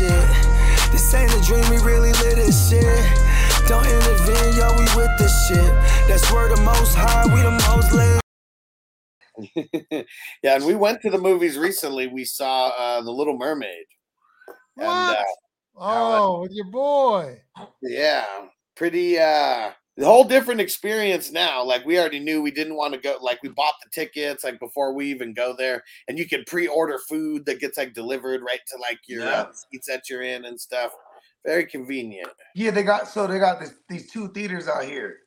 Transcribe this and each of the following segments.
shit. This ain't a dream, we really live this shit. Don't intervene, yo, we with this shit. That's where the most high, we the most lit. yeah, and we went to the movies recently. We saw uh, The Little Mermaid. And What? uh, Oh, with your boy. yeah, pretty uh the whole different experience now. Like we already knew we didn't want to go like we bought the tickets like before we even go there and you can pre-order food that gets like delivered right to like your Yeah. uh, seats that you're in and stuff. Very convenient. Yeah, they got so they got this, these two theaters out here,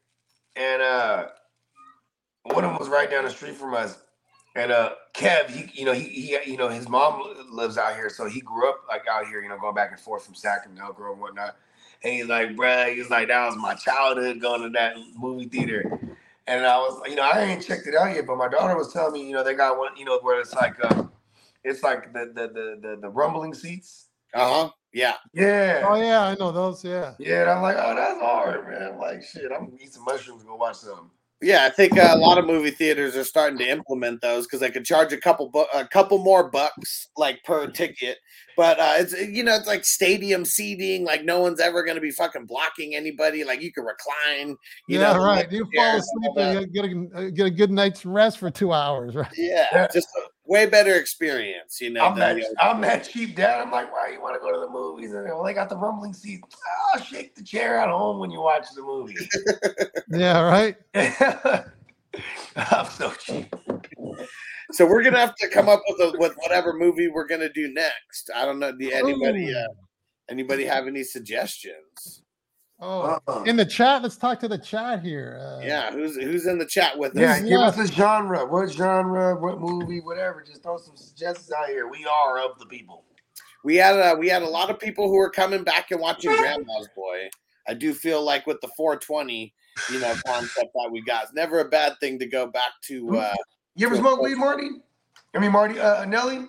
and uh, one of them was right down the street from us. And uh, Kev, he you know he, he you know his mom lives out here, so he grew up like out here, you know, going back and forth from Sacramento, Grove and whatnot. And he's like, bruh, he's like, that was my childhood going to that movie theater. And I was, you know, I ain't checked it out yet, but my daughter was telling me, you know, they got one, you know, where it's like, uh, it's like the the the the, the rumbling seats. Uh-huh. Yeah. Yeah. Oh yeah, I know those. Yeah. Yeah, and I'm like, oh, that's hard, man. I'm like, shit, I'm gonna eat some mushrooms and go watch some. Yeah, I think uh, a lot of movie theaters are starting to implement those because they could charge a couple bu- a couple more bucks like per ticket. But uh, it's you know it's like stadium seating, like no one's ever going to be fucking blocking anybody. Like you can recline. You yeah, know, right. You fall asleep and all and you get a, uh, get a good night's rest for two hours, right? Yeah, Yeah. just a way better experience. You know, I'm than that, the I'm that cheap dad. I'm like, why you want to go to the movies? And well, they got the rumbling seats. Oh, shake the chair at home when you watch the movie. Yeah, right. I'm so cheap. So we're gonna have to come up with a, with whatever movie we're gonna do next. I don't know. Do anybody uh, anybody have any suggestions? Oh, Uh-uh. in the chat, let's talk to the chat here. Uh, Yeah, who's who's in the chat with Yeah, us? Who's give us left? a genre. What genre? What movie? Whatever. Just throw some suggestions out here. We are of the people. we had a we had a lot of people who were coming back and watching Grandma's Boy. I do feel like with the 420, you know, concept that we got, it's never a bad thing to go back to. uh You ever smoke weed, Marty? I mean, Marty, uh, Nelly?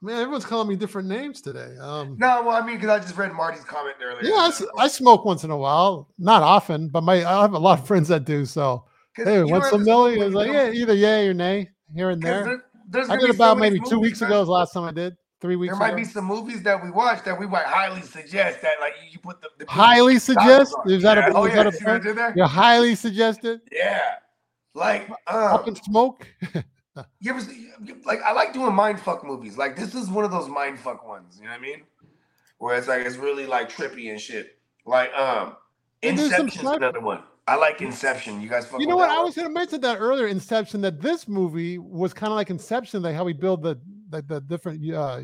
Man, everyone's calling me different names today. Um, No, well, I mean, because I just read Marty's comment earlier. yeah, I smoke once in a while, not often, but my I have a lot of friends that do. So, hey, once a ever some smoke Millie? weed, I was like, yeah, either yay or nay, here and there. there- I did be so about maybe two weeks ago. Is the last time I did. Three weeks There might ago. be some movies that we watch that we might highly suggest that, like, you put the, the highly suggest. Is that yeah. a, oh is yeah? that a See point? did there? You highly suggested. Yeah, like, Up um, and smoke. you ever see, like I like doing mind fuck movies. Like this is one of those mind fuck ones. You know what I mean? Where it's like it's really like trippy and shit. Like um, And there's Inception's another one. I like Inception. You guys fuck You know what? I was going to mention that earlier. Inception. That this movie was kind of like Inception, like how we build the the, the different uh,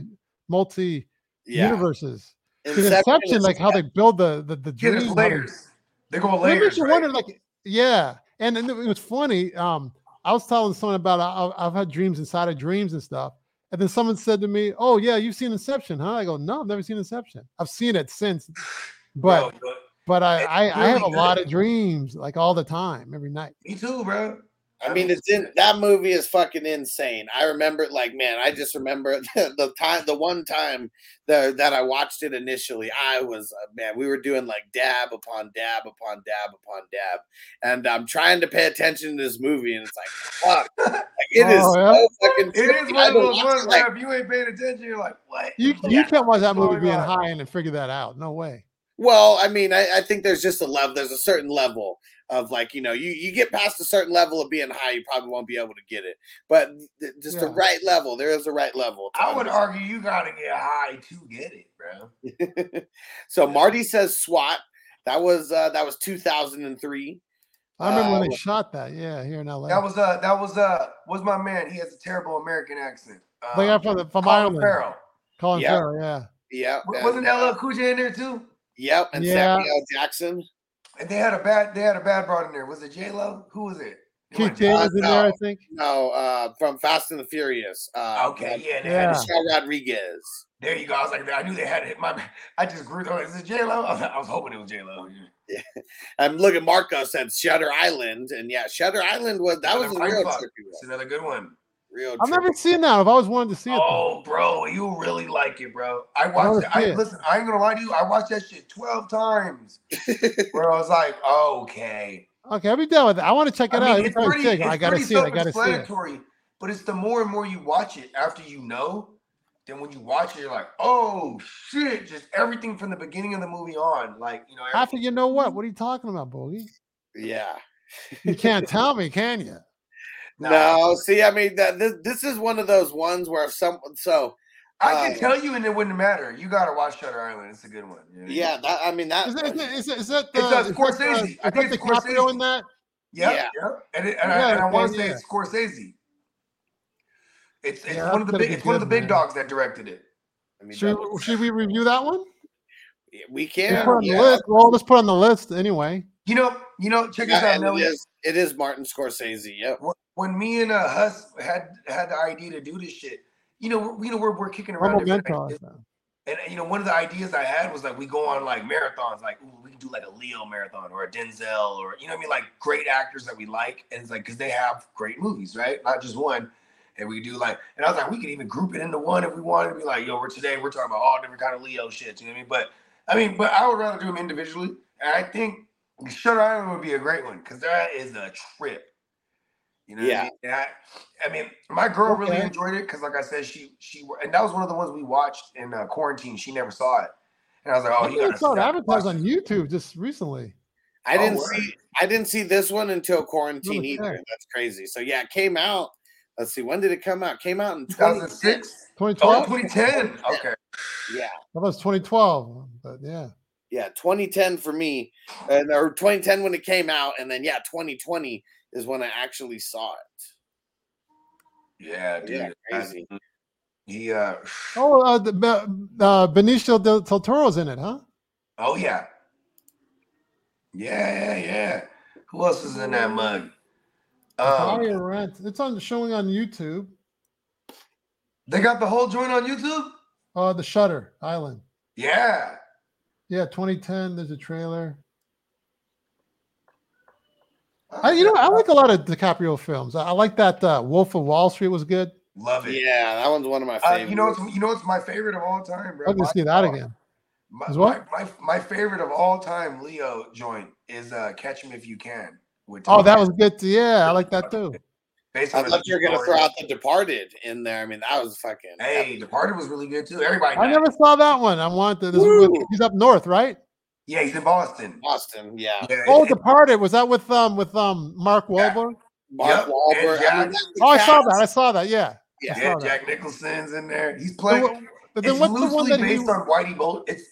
multi yeah, universes. 'Cause Inception Inception, like how they build the the, the Yeah, dream. they- layers. They go What layers. makes you right? wonder, like, yeah, and, and it was funny. Um, I was telling someone about I, I've had dreams inside of dreams and stuff, and then someone said to me, "Oh yeah, you've seen Inception, huh?" I go, "No, I've never seen Inception. I've seen it since, but Bro, but but I I, I have a really lot of dreams, like all the time, every night." me too, bro. I mean, it's in that movie is fucking insane. I remember it like, man, I just remember the, the time, the one time that that I watched it initially. I was uh, man, we were doing like dab upon dab upon dab upon dab, and I'm trying to pay attention to this movie, and it's like, fuck, like, it is Oh, yeah? so fucking. It is trippy. one of those watch ones where like, if you ain't paying attention, you're like, what? You you fuck can't watch that movie going being on? high and figure that out. No way. Well, I mean, I, I think there's just a level. There's a certain level of like, you know, you you get past a certain level of being high, you probably won't be able to get it. But th- just the right level, there is a right level. I would understand. argue you gotta get high to get it, bro. so Marty says SWAT. That was uh that was 2003. I remember when Uh, they shot that. Yeah, here in LA. That was uh that was uh was my man. He has a terrible American accent. Uh, they got from the, from Colin Ireland. Farrell. Colin Yeah. Farrell. Yeah. Yep. W- Wasn't uh, LL Cool J in there too? Yep, and Yeah. Samuel Jackson. And they had a bad they had a bad broad in there. Was it J Lo? Who was it? It Keith wasn't David Uh, was in there, I no. think. No, uh from Fast and the Furious. Uh Okay, yeah, they Yeah. had it. Michelle Rodriguez. There you go. I was like, I knew they had it. My, I just grew. Oh, is it J Lo? I was, I was hoping it was J Lo. And look at Marco said Shutter Island. And yeah, Shutter Island was that was a real mind fuck. trippy It's another good one. Real I've never seen that. I've always wanted to see it. though. Oh, bro, you really like it, bro. I wanna watched. it. I it. listen. I ain't gonna lie to you. I watched that shit twelve times. Where I was like, okay. Okay, I'll be done with it. I want to check it I out. mean, it's pretty, it's I gotta pretty see it. I gotta see it. self-explanatory, But it's the more and more you watch it after you know, then when you watch it, you're like, oh shit, just everything from the beginning of the movie on, like you know. After you know what? What are you talking about, Boogie? Yeah. You can't tell me, can you? Nah, No, see, I mean that this, this is one of those ones where if some so I can uh, tell you, and it wouldn't matter. You gotta watch Shutter Island. It's a good one. you know? yeah, that I mean that Is it, is it, is it, is that It's, the, uh, is that Scorsese. I think that it's DiCaprio Scorsese. in that? Yep, Yeah. yep. And, it, and, Yeah, I, and I want okay, to say yeah. it's Scorsese. It's it's Yeah, one of the that's big gotta it's be one of the big man. dogs that directed it. I mean, Should, double should we review that one? we Let's can put on yeah. the list. Well, let's put on the list anyway. You know, you know, check this out, and it Nelly. is it is Martin Scorsese. Yep. When- When me and uh, Huss had had the idea to do this shit, you know, we're, you know, we're, we're kicking around. Different ideas. And you know, one of the ideas I had was like we go on like marathons, like ooh, we can do like a Leo marathon or a Denzel or you know what I mean, like great actors that we like, and it's like because they have great movies, right? Not just one. And we do like, and I was like, we could even group it into one if we wanted to be like, yo, we're today we're talking about all different kind of Leo shit. You know what I mean? But I mean, but I would rather do them individually. And I think Shutter Island would be a great one because that is a trip. You know, what I Yeah. mean? And I, I mean, my girl really enjoyed it because, like I said, she she and that was one of the ones we watched in uh, quarantine. She never saw it, and I was like, oh, I you gotta saw it advertised on. YouTube just recently. I Oh, didn't word. see I didn't see this one until quarantine Really either. quick. That's crazy. So yeah, it came out. Let's see, when did it come out? Came out in 2006. 2006. 2012? Oh, 2010. Okay. Yeah. That was 2012. But yeah. Yeah, 2010 for me, and or 2010 when it came out, and then yeah, 2020 is when I actually saw it. Yeah, dude. Yeah, I- crazy. he uh. Oh, uh, the, uh, Benicio del, del Toro's in it, huh? Oh yeah. Yeah, yeah, yeah. Who else is in that mug? Um, Rent. It's on showing on YouTube. they got the whole joint on YouTube. Uh, the Shutter Island. Yeah. Yeah, 2010. There's a trailer. I, you know, I like a lot of DiCaprio films. I, I like that uh, Wolf of Wall Street was good. Love it. Yeah, that one's one of my Uh, favorites. you know, what's, you know, what's my favorite of all time, bro. I'll just see that far. again. My, Is what? my, my my favorite of all time Leo joint is uh Catch Him If You Can. With Oh, that was good. Too. Yeah, I like that too. Based I on thought you were gonna throw out The Departed in there. I mean, that was fucking. Hey, Departed was really good too. Everybody. I died. never saw that one. I want to. This is he's up north, right? Yeah, he's in Boston. Boston. Yeah, Yeah, Oh, Departed. Was that with um with um Mark Yeah. Wahlberg? Mark Yep, Wahlberg. and I mean, that's the Oh, I saw that. I saw that. Yeah. Yeah. Yeah, saw that. Jack Nicholson's in there. He's playing. what- but then it's what's the one loosely that he? based on Whitey Bulger. It's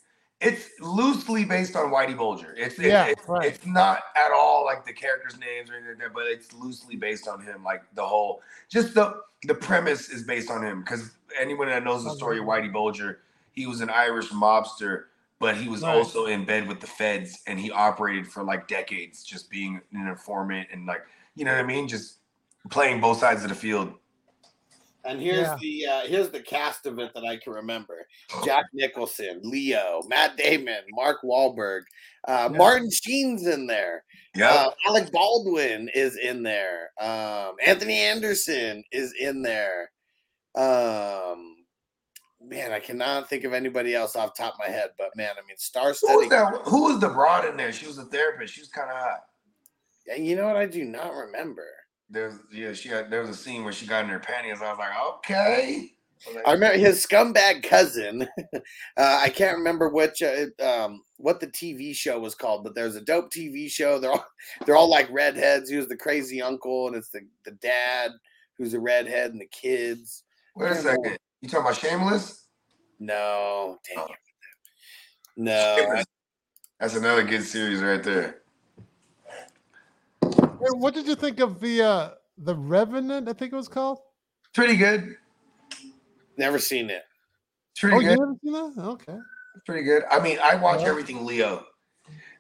it's loosely based on Whitey Bulger. It's it's, Yeah, it's, right. it's not at all like the characters' names or anything like that, but it's loosely based on him. Like the whole, just the the premise is based on him. Because anyone that knows the story of Whitey Bulger, he was an Irish mobster, but he was Right. also in bed with the feds, and he operated for like decades, just being an informant and like you know what I mean, just playing both sides of the field. And here's Yeah. the uh, here's the cast of it that I can remember: Jack Nicholson, Leo, Matt Damon, Mark Wahlberg, uh, Yeah. Martin Sheen's in there. Yeah. Uh, Alec Baldwin is in there. Um, Anthony Anderson is in there. Um, man, I cannot think of anybody else off the top of my head, but man, I mean, star Who was studded. that? Who was the broad in there? She was a therapist. She was kind of hot. Yeah, You know what? I do not remember. There's yeah, she got there was a scene where she got in her panties. I was like, okay. I remember his scumbag cousin. uh, I can't remember which uh, um, what the TV show was called, but there's a dope TV show. They're all they're all like redheads. He was the crazy uncle, and it's the the dad who's a redhead, and the kids. Wait a second. You talking about Shameless? No, dang Oh. it. No, That's another good series right there. Hey, What did you think of the uh the Revenant? I think it was called. Pretty good. never seen it. Pretty Oh, good. haven't seen that? Okay. Pretty good. I mean, I watch Yeah. everything Leo.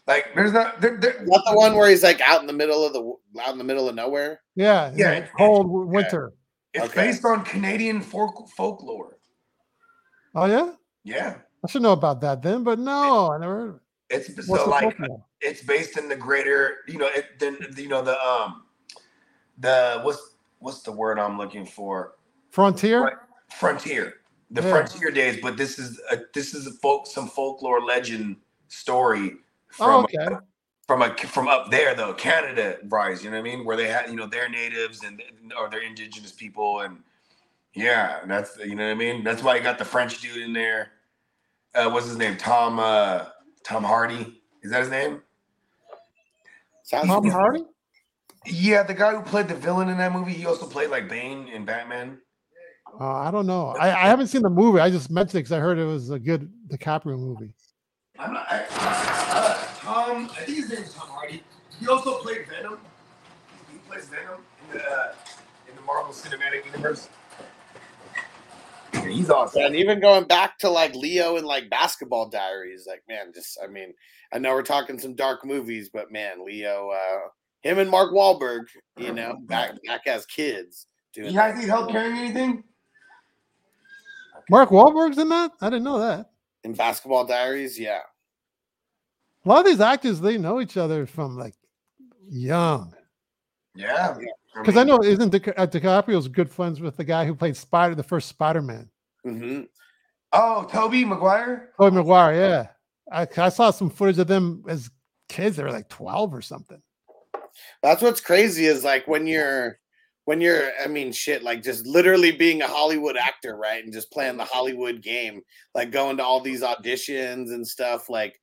Like, there's not there, there, Not the one where he's like out in the middle of the out in the middle of nowhere. Yeah. Yeah, Yeah. it's- Cold w- winter. it's Okay. based on Canadian folk, folklore. Oh yeah. Yeah. I should know about that then, but no, I never. heard of it. It's What's so like folklore? it's based in the greater, you know, it then you know the um the what's what's the word I'm looking for? Frontier? Frontier. The Yeah. frontier days, but this is a this is a folk some folklore legend story from Oh, okay. from a from up there though, Canada rise, you know what I mean? Where they had, you know, their natives and or their indigenous people and Yeah, that's you know what I mean. That's why you got the French dude in there. Uh, what's his name? Tom uh, Tom Hardy. Is that his name? Sounds Tom Hardy? Yeah, the guy who played the villain in that movie. He also played like Bane in Batman. Uh, I don't know. I, I haven't seen the movie. I just mentioned it because I heard it was a good DiCaprio movie. I'm not. I, uh, Tom, I think his name is Tom Hardy. He also played Venom. He plays Venom in the uh, in the Marvel Cinematic Universe. Yeah, he's awesome. And even going back to like Leo and like Basketball Diaries, like man, just I mean, I know we're talking some dark movies, but man, Leo, uh, him and Mark Wahlberg, you know, back back as kids doing. You guys need help carrying anything? Mark Wahlberg's in that? I didn't know that. in Basketball Diaries, yeah. A lot of these actors, they know each other from like young. Yeah, Because I know isn't Di- uh, DiCaprio's good friends with the guy who played Spider, the first Spider-Man, hmm Oh, Tobey Maguire. Tobey Maguire. Yeah, I, I saw some footage of them as kids. They were like twelve or something. That's what's crazy is like when you're when you're I mean shit like just literally being a Hollywood actor, right? And just playing the Hollywood game, like going to all these auditions and stuff like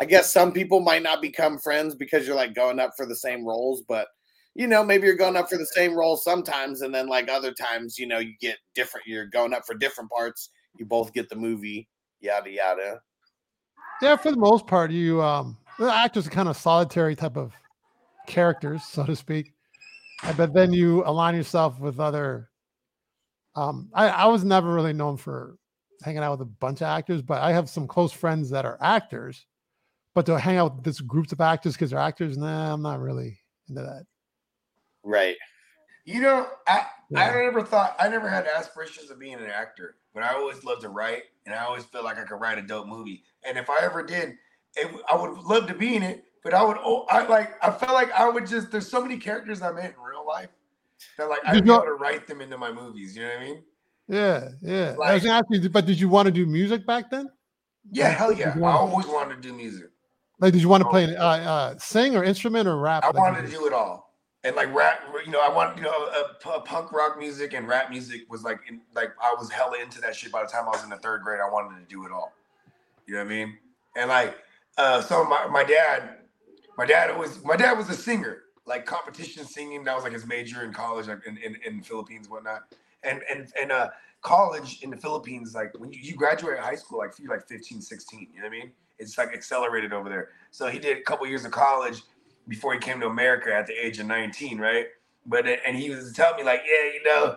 I guess some people might not become friends because you're like going up for the same roles, but you know, maybe you're going up for the same role sometimes and then like other times, you know, you get different you're going up for different parts, you both get the movie, yada yada. Yeah, for the most part, you um, the actors are kind of solitary type of characters, so to speak. Uh, But then you align yourself with other. Um, I, I was never really known for hanging out with a bunch of actors, but I have some close friends that are actors. But to hang out with this groups of actors because they're actors, nah, I'm not really into that. Right. You know, I I never thought I never had aspirations of being an actor, but I always loved to write, and I always felt like I could write a dope movie. And if I ever did, it, w- I would love to be in it. But I would, oh, I like, I felt like I would just. There's so many characters I met in real life that like I'd Did be able to write them into my movies. You know what I mean? Yeah, yeah. I was asking, you, but did you want to do music back then? Yeah, hell Did you yeah. I wanna- always wanted to do music. Like, did you want to play, uh, uh, sing or instrument or rap? I wanted to do it all. And like rap, you know, I want you know, uh, p- punk rock music and rap music was like, in, like I was hella into that shit. By the time I was in the third grade, I wanted to do it all. You know what I mean? And like, uh, so my my dad, my dad was my dad was a singer, like competition singing. That was like his major in college, like in in, in Philippines, whatnot. And and and uh, college in the Philippines, like when you, you graduate high school, like you're like 15, 16. You know what I mean? It's like accelerated over there. So he did a couple years of college before he came to America at the age of 19, right? But uh, and he was telling me like, yeah, you know,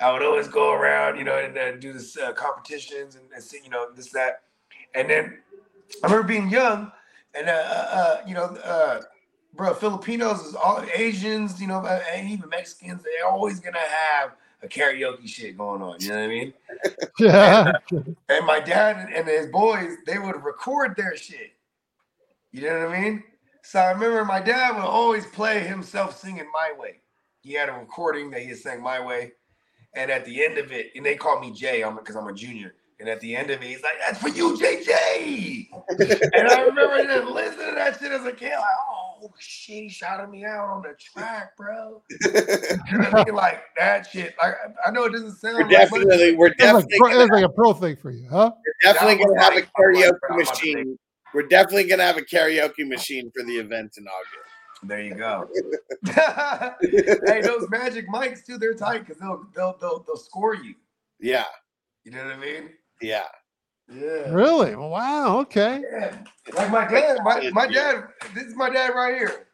I would always go around, you know, and uh, do this uh, competitions and, and sing, you know, this that, and then I remember being young, and uh, uh, you know, uh, bro, Filipinos is all Asians, you know, and even Mexicans, they're always gonna have a karaoke shit going on. You know what I mean? Yeah. And my dad and his boys, they would record their shit. You know what I mean? So I remember my dad would always play himself singing My Way. He had a recording that he had sang My Way. And at the end of it, and they call me Jay because I'm a junior. And at the end of it, he's like, That's for you, JJ. and I remember just listening to that shit as a kid, like, Oh shit, he shouted me out on the track, bro. You know what I mean? Like that shit. Like I know it doesn't sound We're like much, definitely we're It was, like, definitely it was like a pro thing for you, huh? definitely that was gonna have a like- I'm like, karaoke bro, I'm about to make- machine. We're definitely gonna have a karaoke machine for the event in August. There you go. hey, those magic mics too, they're tight because they'll, they'll they'll they'll score you. Yeah, You know what I mean? yeah. Yeah. Really? Wow. Okay. Yeah. Like my dad, my, my dad, this is my dad right here.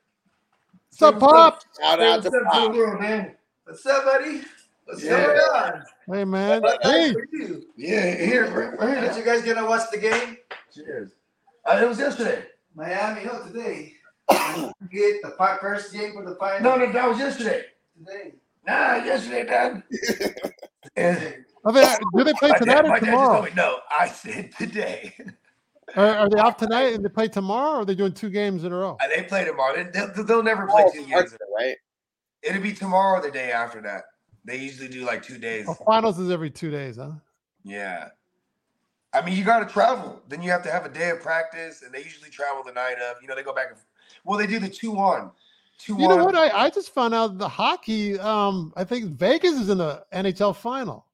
What's up, Pop? Shout out to up to the Pop. world, man. What's up, buddy? What's Yeah. going on? Hey, man. Hey. nice for you? Yeah, here, right, right Aren't you guys gonna watch the game? Cheers. Uh, it was yesterday. Miami, no, today. Get the fi- first game for the final. No, no, that was yesterday. today. Nah, yesterday, Dad. and Are they, do they play my tonight dad, or my tomorrow? me, no, I said today. Are, are they off tonight and they play tomorrow, or are they doing two games in a row? Uh, they play tomorrow. They, they'll, they'll never play Oh, two games. Arthur, right? It'll be tomorrow or the day after that. They usually do like two days. Oh, finals is every two days, huh? Yeah. I mean, you got to travel. Then you have to have a day of practice, and they usually travel the night of. You know, they go back and well, they do the two on, two You on. know what? I, I just found out the hockey. Um, I think Vegas is in the NHL final.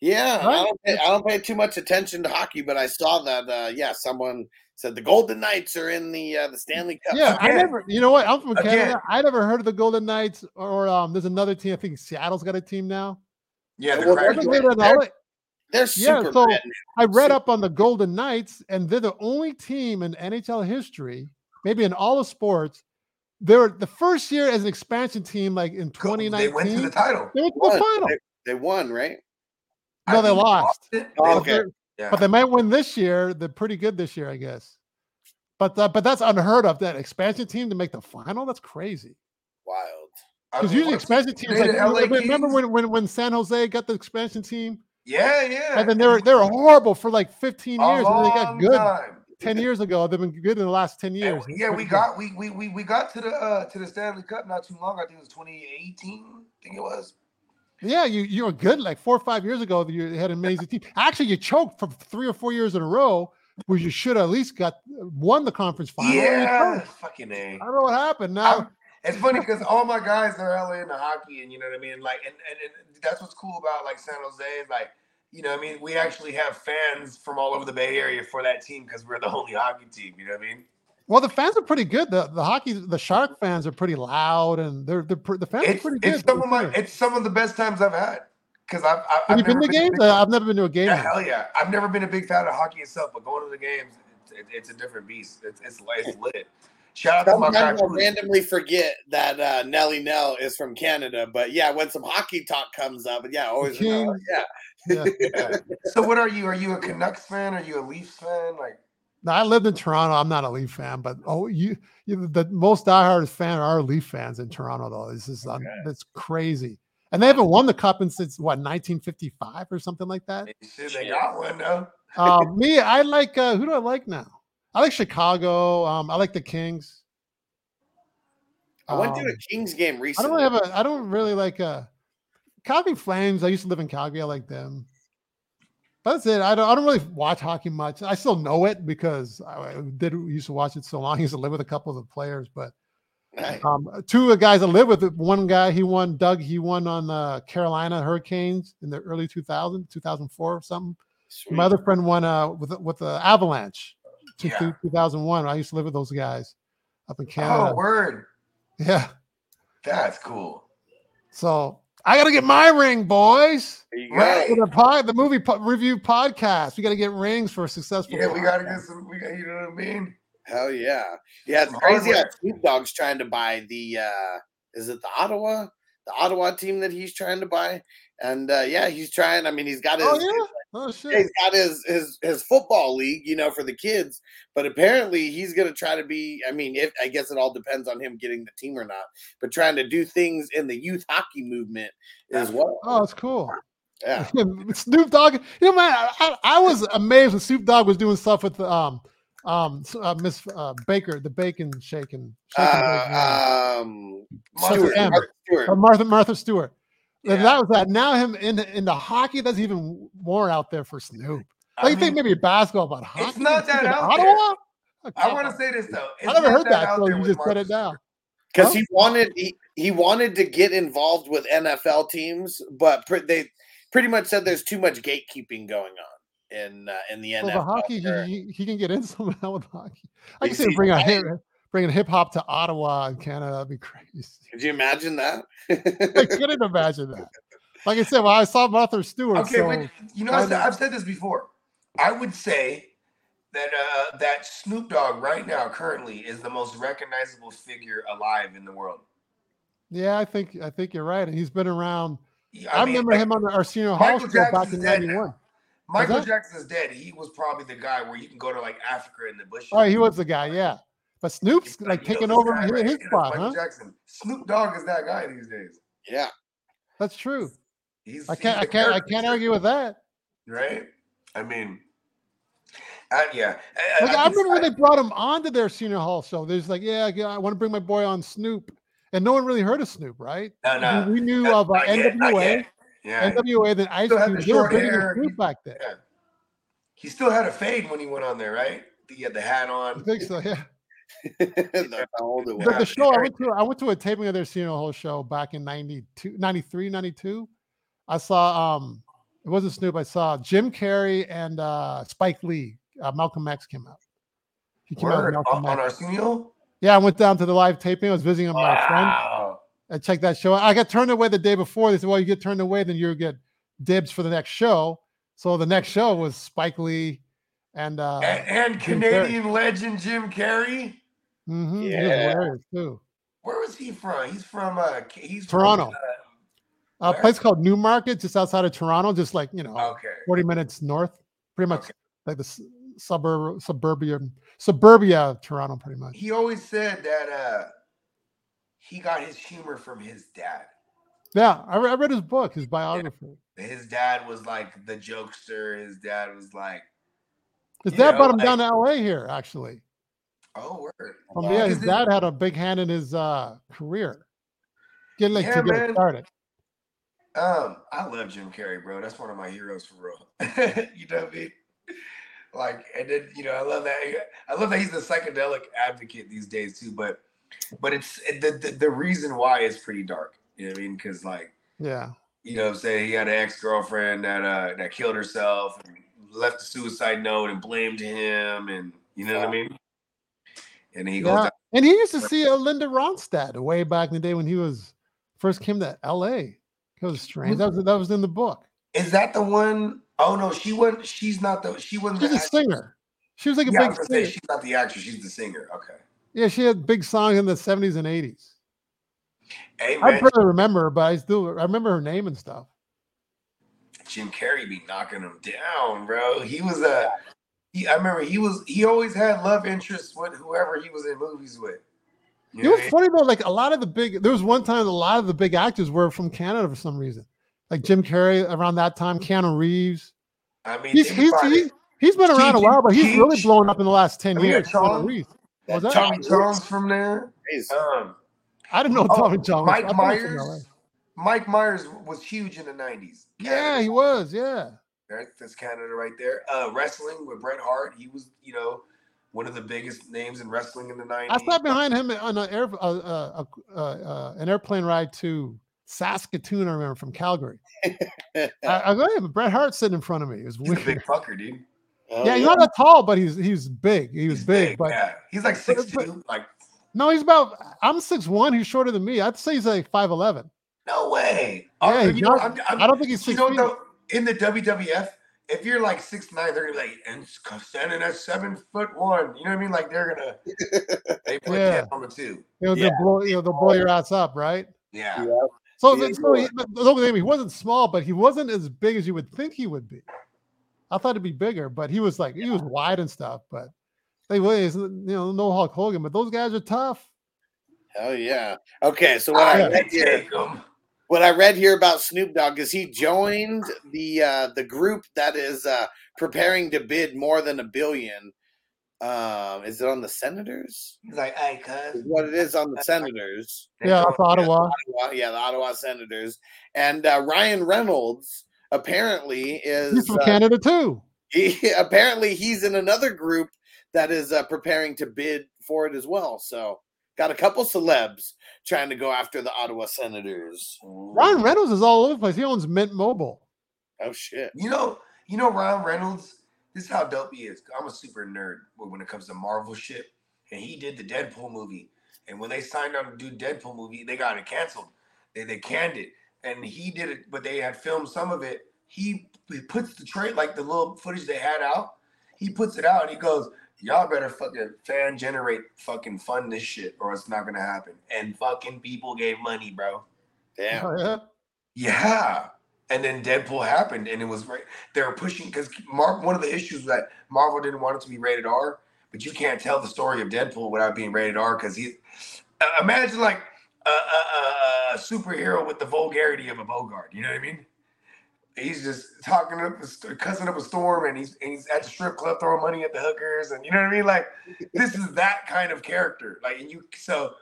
Yeah, I don't pay, I don't pay too much attention to hockey, but I saw that. Uh, yeah, someone said the Golden Knights are in the uh, the Stanley Cup. Yeah, I never. You know what? I'm from Again. Canada. I never heard of the Golden Knights, or um, there's another team. I think Seattle's got a team now. Yeah, the Well, Kraken. Believe it or they're- not, They're Yeah, so- red. I read So- up on the Golden Knights, and they're the only team in NHL history, maybe in all of sports. They're the first year as an expansion team, like in 2019. They went to the title. They went to the Won. final. They, they won, right? No, I they think lost. it. Oh, But okay. they're- Yeah. But they might win this year. They're pretty good this year, I guess. But uh, but that's unheard of. That expansion team to make the final. That's crazy. Wild. I Because usually expansion teams like the remember when, when when San Jose got the expansion team, Yeah, yeah. and then they were they were horrible for like 15 years, and they got good time. 10 years ago. They've been good in the last 10 years. It's yeah, we got we, we we we got to the uh to the Stanley Cup not too long. I think it was 2018. I think it was. Yeah, you you were good like four or five years ago. You had an amazing team. Actually, you choked for three or four years in a row, where you should have at least got won the conference final. Yeah, fucking a. I don't know what happened. Now I'm- It's funny because all my guys are LA into hockey, and you know what I mean. Like, and, and, and that's what's cool about like San Jose is like, you know, what I mean, we actually have fans from all over the Bay Area for that team because we're the only hockey team. You know what I mean? Well, the fans are pretty good. The the hockey, the Shark fans are pretty loud, and they're they're the fans are It's, pretty good. it's some of my it's some of the best times I've had because I've, I've Have I've you been to games? big- Uh, I've never been to a game. Yeah, hell yeah! I've never been a big fan of hockey itself, but going to the games, it's, it, it's a different beast. It's it's, it's lit. Shout out to my guy. I randomly forget that uh, Nelly Nell is from Canada, but yeah, when some hockey talk comes up, yeah, I always remember. Kings. Yeah, Yeah. Yeah. So what are you? Are you a Canucks fan? Are you a Leafs fan? Like No, I lived in Toronto. I'm not a Leaf fan, but oh, you, you the most diehard fan are Leaf fans in Toronto, though. This is um, that's crazy, and they haven't won the cup in since what 1955 or something like that. shit, they got one though. Uh, me, I like uh, who do I like now? I like Chicago. Um, I like the Kings. I went to a Um, Kings game recently. I don't really have a. I don't really like uh Calgary Flames. I used to live in Calgary. I like them. But that's it. I don't. I don't really watch hockey much. I still know it because I did used to watch it so long. I used to live with a couple of the players, but um, two of the guys I live with. One guy he won. Doug he won on the Carolina Hurricanes in the early 2000, 2004 or something. Sweet. My other friend won uh with with the Avalanche, Yeah. 2001. I used to live with those guys up in Canada. Oh, word. yeah. That's cool. So I got to get my ring, boys. There you go. Right. The pod, the movie po- review podcast. We got to get rings for a successful. Yeah, we gotta get some. We got. You know what I mean? Hell yeah. Yeah, it's Some crazy how. Snoop Dogg's trying to buy the uh is it the Ottawa? The Ottawa team that he's trying to buy. And uh yeah, he's trying. I mean, he's got his, Oh yeah. Oh shit. he's got his his his football league, you know, for the kids. But apparently he's gonna try to be, I mean, if I guess it all depends on him getting the team or not, but trying to do things in the youth hockey movement as well. Oh, it's cool. Yeah. Snoop Dogg. You know, man, I, I I was amazed when Snoop Dogg was doing stuff with um um uh, Miss uh, Baker, the bacon shaking. shaking Uh, um Stewart, Martha Stewart. Martha Martha Stewart. Yeah. That was that. Now him in the, in the hockey, that's even more out there for Snoop. I Like you think maybe basketball, but hockey? It's not that in out there. Ottawa? I want to say this though. I never heard that. out So you just said it now. Stewart. because he wanted he, he wanted to get involved with NFL teams, but pre- they pretty much said there's too much gatekeeping going on in uh, in the So NFL. the hockey, Sure. he, he can get in somehow with hockey. I can see him bring a I- hip, bringing hip hop to Ottawa and Canada. That'd be crazy. Could you imagine that? I couldn't imagine that. Like I said, well, I saw Martha Stewart. Okay, so but you know, I've. I've said this before. I would say that uh, that Snoop Dogg right now, currently, is the most recognizable figure alive in the world. yeah, I think I think you're right. And he's been around. I, I, mean, remember like, him on the Arsenio Hall show back in '91. Michael that? Jackson is dead. He was probably the guy where you can go to like Africa in the bush. Oh, he was the guy, yeah. But Snoop's like taking over his, his spot, Michael huh? Jackson. Snoop Dogg is that guy these days. yeah. That's true. He's I can't, I he's the can't, I can't argue with that. Right? I mean, uh, yeah. I- Like, I I can- remember when they brought him onto the Arsenio Hall show. just like, yeah, yeah, I want to bring my boy on Snoop, and no one really heard of Snoop, right? No, no. We, we knew Not- of uh, yet, NWA. Yeah. NWA, then Ice Still had Cube. the They were short bigger than hair. Snoop back then. Yeah. He still had a fade when he went on there, right? He had the hat on. I think so, yeah. Old. The, the show I went to, I went to a taping of the Arsenio Hall show back in 92, 93, 92. I saw um It wasn't Snoop. I saw Jim Carrey and uh, Spike Lee. Uh, Malcolm X came out. He came out. Word, Malcolm on, X. Arsenio? Yeah, I went down to the live taping. I was visiting my friend. I checked that show. I got turned away the day before. They said, "Well, you get turned away, then you get dibs for the next show." So the next show was Spike Lee and uh, and, and Canadian legend Jim Carrey. mhm, he was Yeah. too. Where was he from? He's from uh he's Toronto. From, A place called Newmarket, just outside of Toronto, just like you know, uh, okay. 40 minutes north, pretty much Okay. like the suburb, suburbia, suburbia of Toronto, pretty much. He always said that uh he got his humor from his dad. Yeah, I, re- I read his book, his biography. His dad was like the jokester. His dad was like, His You dad know, brought him like- down to LA here, actually. oh word. Um, yeah, his Because it- dad had a big hand in his uh, career. Get like Yeah, to get man. started. Um, I love Jim Carrey, bro. That's one of my heroes for real. you know what I mean? Like, and then you know, I love that. I love that he's the psychedelic advocate these days too. But, but it's the the, the reason why is pretty dark. You know what I mean? Because like, Yeah. you know, what I'm saying he had an ex girlfriend that uh that killed herself and left a suicide note and blamed him, and you know what I mean? And he goes, Yeah. down- And he used to see uh, Linda Ronstadt way back in the day when he was first came to LA. It was strange. That was that was in the book. "Is that the one? Oh no, she wasn't. She's not the. She wasn't. She's a act- singer. She was like a Yeah, big was gonna say singer. she's not the actress. She's the singer. Okay. Yeah, she had big songs in the 70s and 80s. Hey I barely remember her, but I still I remember her name and stuff. Jim Carrey be knocking him down, bro. He was a. He, I remember he was. He always had love interests with whoever he was in movies with. You It know was what I mean? funny though, like a lot of the big there was one time a lot of the big actors were from Canada for some reason. Like Jim Carrey around that time, Keanu Reeves. I mean, He's think he's he, it. he's been around a while, but he's really Keith- blown up in the last 10 I mean, years. Chong- Keanu Reeves. What was that? Tommy Jones from there. Crazy. Um, I didn't know Oh, Tommy John. I Mike thought from LA. Myers. Mike Myers was huge in the '90s. Yeah, he was. Yeah. Right, that's Canada right there. Uh, wrestling with Bret Hart. He was, you know, one of the biggest names in wrestling in the '90s. I sat behind him on an air, uh, uh, uh, uh, an airplane ride to Saskatoon. I remember from Calgary. I, I go, hey, Bret Hart sitting in front of me. It was He's a weird. big fucker, dude. Oh, yeah, he's not that tall, but he's he's big. He was He's big, but yeah, he's like but- six two. Like, no, he's about. I'm six one. He's shorter than me. I'd say he's like five eleven. No way. Yeah, Uh, you know, I'm, I'm, I don't think he's you know, feet. though, in the WWF, if you're like six nine, they're gonna be like, and standing at seven foot one. You know what I mean? Like they're gonna they put Yeah. yeah. on the two. You know, Yeah. they'll blow, you know, they'll blow your ass up, right? Yeah. Yeah. So, Yeah, so he, but the only thing, he wasn't small, but he wasn't as big as you would think he would be. I thought he'd be bigger, but he was like he was wide and stuff. But they was you know no Hulk Hogan, but those guys are tough. Hell yeah. Okay, so what I I read can here, take 'em. What I read here about Snoop Dogg is he joined the uh, the group that is uh, preparing to bid more than a billion. Um, is it on the Senators? He's like, hey, cuz. what it is on the Senators. They Yeah, go- Ottawa. Ottawa- yeah, the Ottawa Senators. And uh, Ryan Reynolds apparently is He's from uh, Canada too. he apparently he's in another group that is uh, preparing to bid for it as well. So got a couple celebs trying to go after the Ottawa Senators. Oh. Ryan Reynolds is all over the place. He owns Mint Mobile. Oh shit! You know, you know Ryan Reynolds. This is how dope he is. I'm a super nerd when it comes to Marvel shit, and he did the Deadpool movie. And when they signed on to do Deadpool movie, they got it canceled. They they canned it, and he did it, but they had filmed some of it. He, he puts the trait like the little footage they had out. He puts it out, and he goes, "Y'all better fucking fan generate, fucking fund this shit, or it's not gonna happen." And fucking people gave money, bro. Damn. Oh, yeah. Yeah. And then Deadpool happened, and it was right. They were pushing because Mar- one of the issues was that Marvel didn't want it to be rated R, but you can't tell the story of Deadpool without being rated R because he. Uh, imagine like a, a, a, a superhero with the vulgarity of a Bogart. You know what I mean? He's just talking up, cussing up a storm, and he's and he's at the strip club throwing money at the hookers, and you know what I mean? Like this is that kind of character. Like, and you so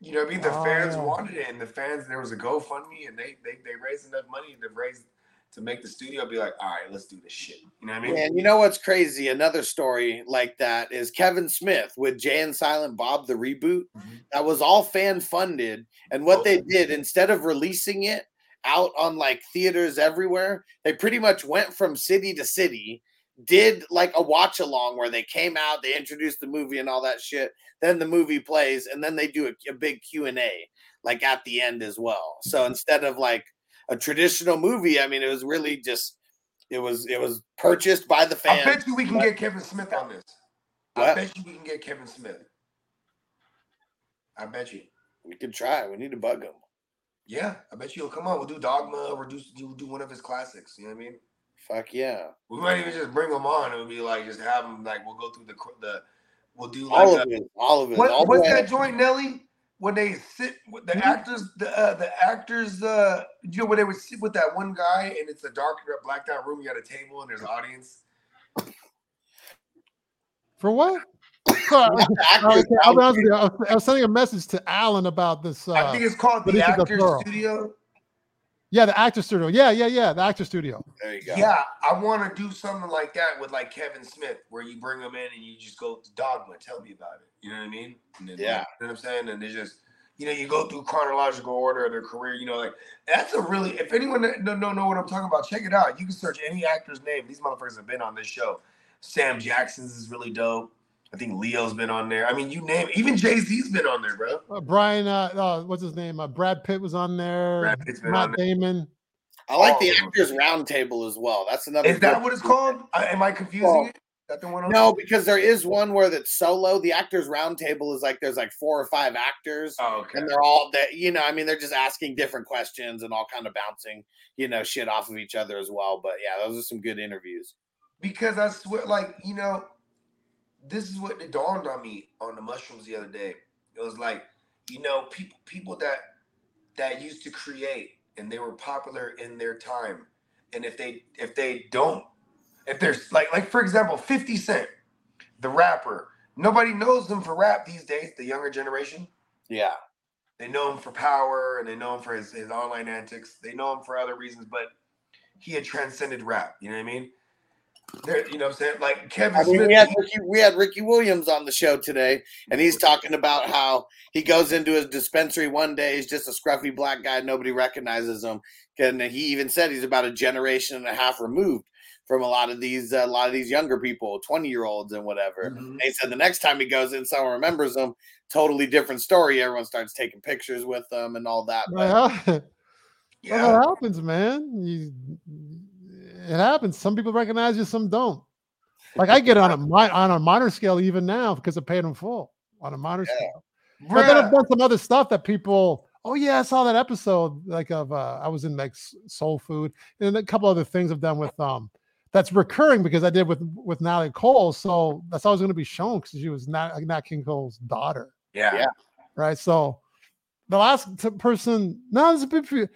you know what I mean? The Oh, fans yeah. wanted it, and the fans there was a GoFundMe, and they they they raised enough money to raise to make the studio be like, all right, let's do this shit. You know what I mean? And you know what's crazy? Another story like that is Kevin Smith with Jay and Silent Bob, the reboot. Mhm. That was all fan funded. And what they did, instead of releasing it out on like theaters everywhere. They pretty much went from city to city, did like a watch along where they came out, they introduced the movie and all that shit. Then the movie plays, and then they do a, a big Q and A like at the end as well. So instead of like a traditional movie, I mean, it was really just it was it was purchased by the fans. I bet you we can get Kevin Smith on this. I bet you we can get Kevin Smith. I bet you. We could try. We need to bug him. Yeah, I bet you he'll come on. We'll do Dogma or do do, do one of his classics. You know what I mean? Fuck yeah. We might even just bring him on. It would be like just have him like we'll go through the qu- the we'll do like All a, of it. All of it. what, all what's way- that joint, Nelly? When they sit with the actors, the uh, the actors, uh, you know, when they would sit with that one guy and it's a dark, blacked out room, you got a table and there's an audience. For what? Sorry, okay, I'll be honest with you. I was, I was sending a message to Alan about this. Uh, I think it's called the this is a Actors plural. Studio. yeah, the actor studio. Yeah, yeah, yeah, the actor studio. There you go. Yeah, I want to do something like that with like Kevin Smith, where you bring him in and you just go to Dogma. Tell me about it. You know what I mean? And then, Yeah. You know what I'm saying? And they just, you know, you go through chronological order of their career. You know, like that's a really. If anyone don't know, know what I'm talking about, check it out. You can search any actor's name. These motherfuckers have been on this show. Sam Jackson's is really dope. I think Leo's been on there. I mean, you name. Even Jay Z's been on there, bro. Uh, Brian, uh, uh, what's his name? Uh, Brad Pitt was on there. Brad Pitt's been Matt on there. Damon. I like the All of them. actors roundtable as well. That's another. Is that what it's called? I, am I confusing Well, it? Is that the one? No, because there is one where that's solo. The actors roundtable is like there's like four or five actors. Oh, okay. and they're all that you know i mean they're just asking different questions and all kind of bouncing you know shit off of each other as well but yeah those are some good interviews because I swear, like you know, this is what it dawned on me on the mushrooms the other day. It was like, you know, people people that that used to create and they were popular in their time, and if they if they don't, if there's like like for example, Fifty Cent, the rapper, nobody knows him for rap these days. The younger generation, yeah they know him for power and they know him for his, his online antics. They know him for other reasons, but he had transcended rap. You know what I mean? There, you know what I'm saying? Like Kevin I mean, Smith. we had Ricky, we had Ricky Williams on the show today, and he's talking about how he goes into his dispensary one day. He's just a scruffy black guy. Nobody recognizes him, and he even said he's about a generation and a half removed from a lot of these a lot of these younger people, twenty year olds and whatever. Mhm. And he said the next time he goes in, someone remembers him. Totally different story. Everyone starts taking pictures with them and all that. But Well, Well, Yeah. it happens, man. You, it happens. Some people recognize you, some don't. Like I get on a mi- on a minor scale even now because I paid in full on a minor Yeah. scale. But then I've done some other stuff that people. Oh yeah, I saw that episode. Like of uh, I was in like Soul Food and a couple other things I've done with um. That's recurring because I did with with Natalie Cole, so that's always going to be shown because she was Nat, Nat King Cole's daughter Yeah. Yeah. right? So the last t- person, no, there's a bit.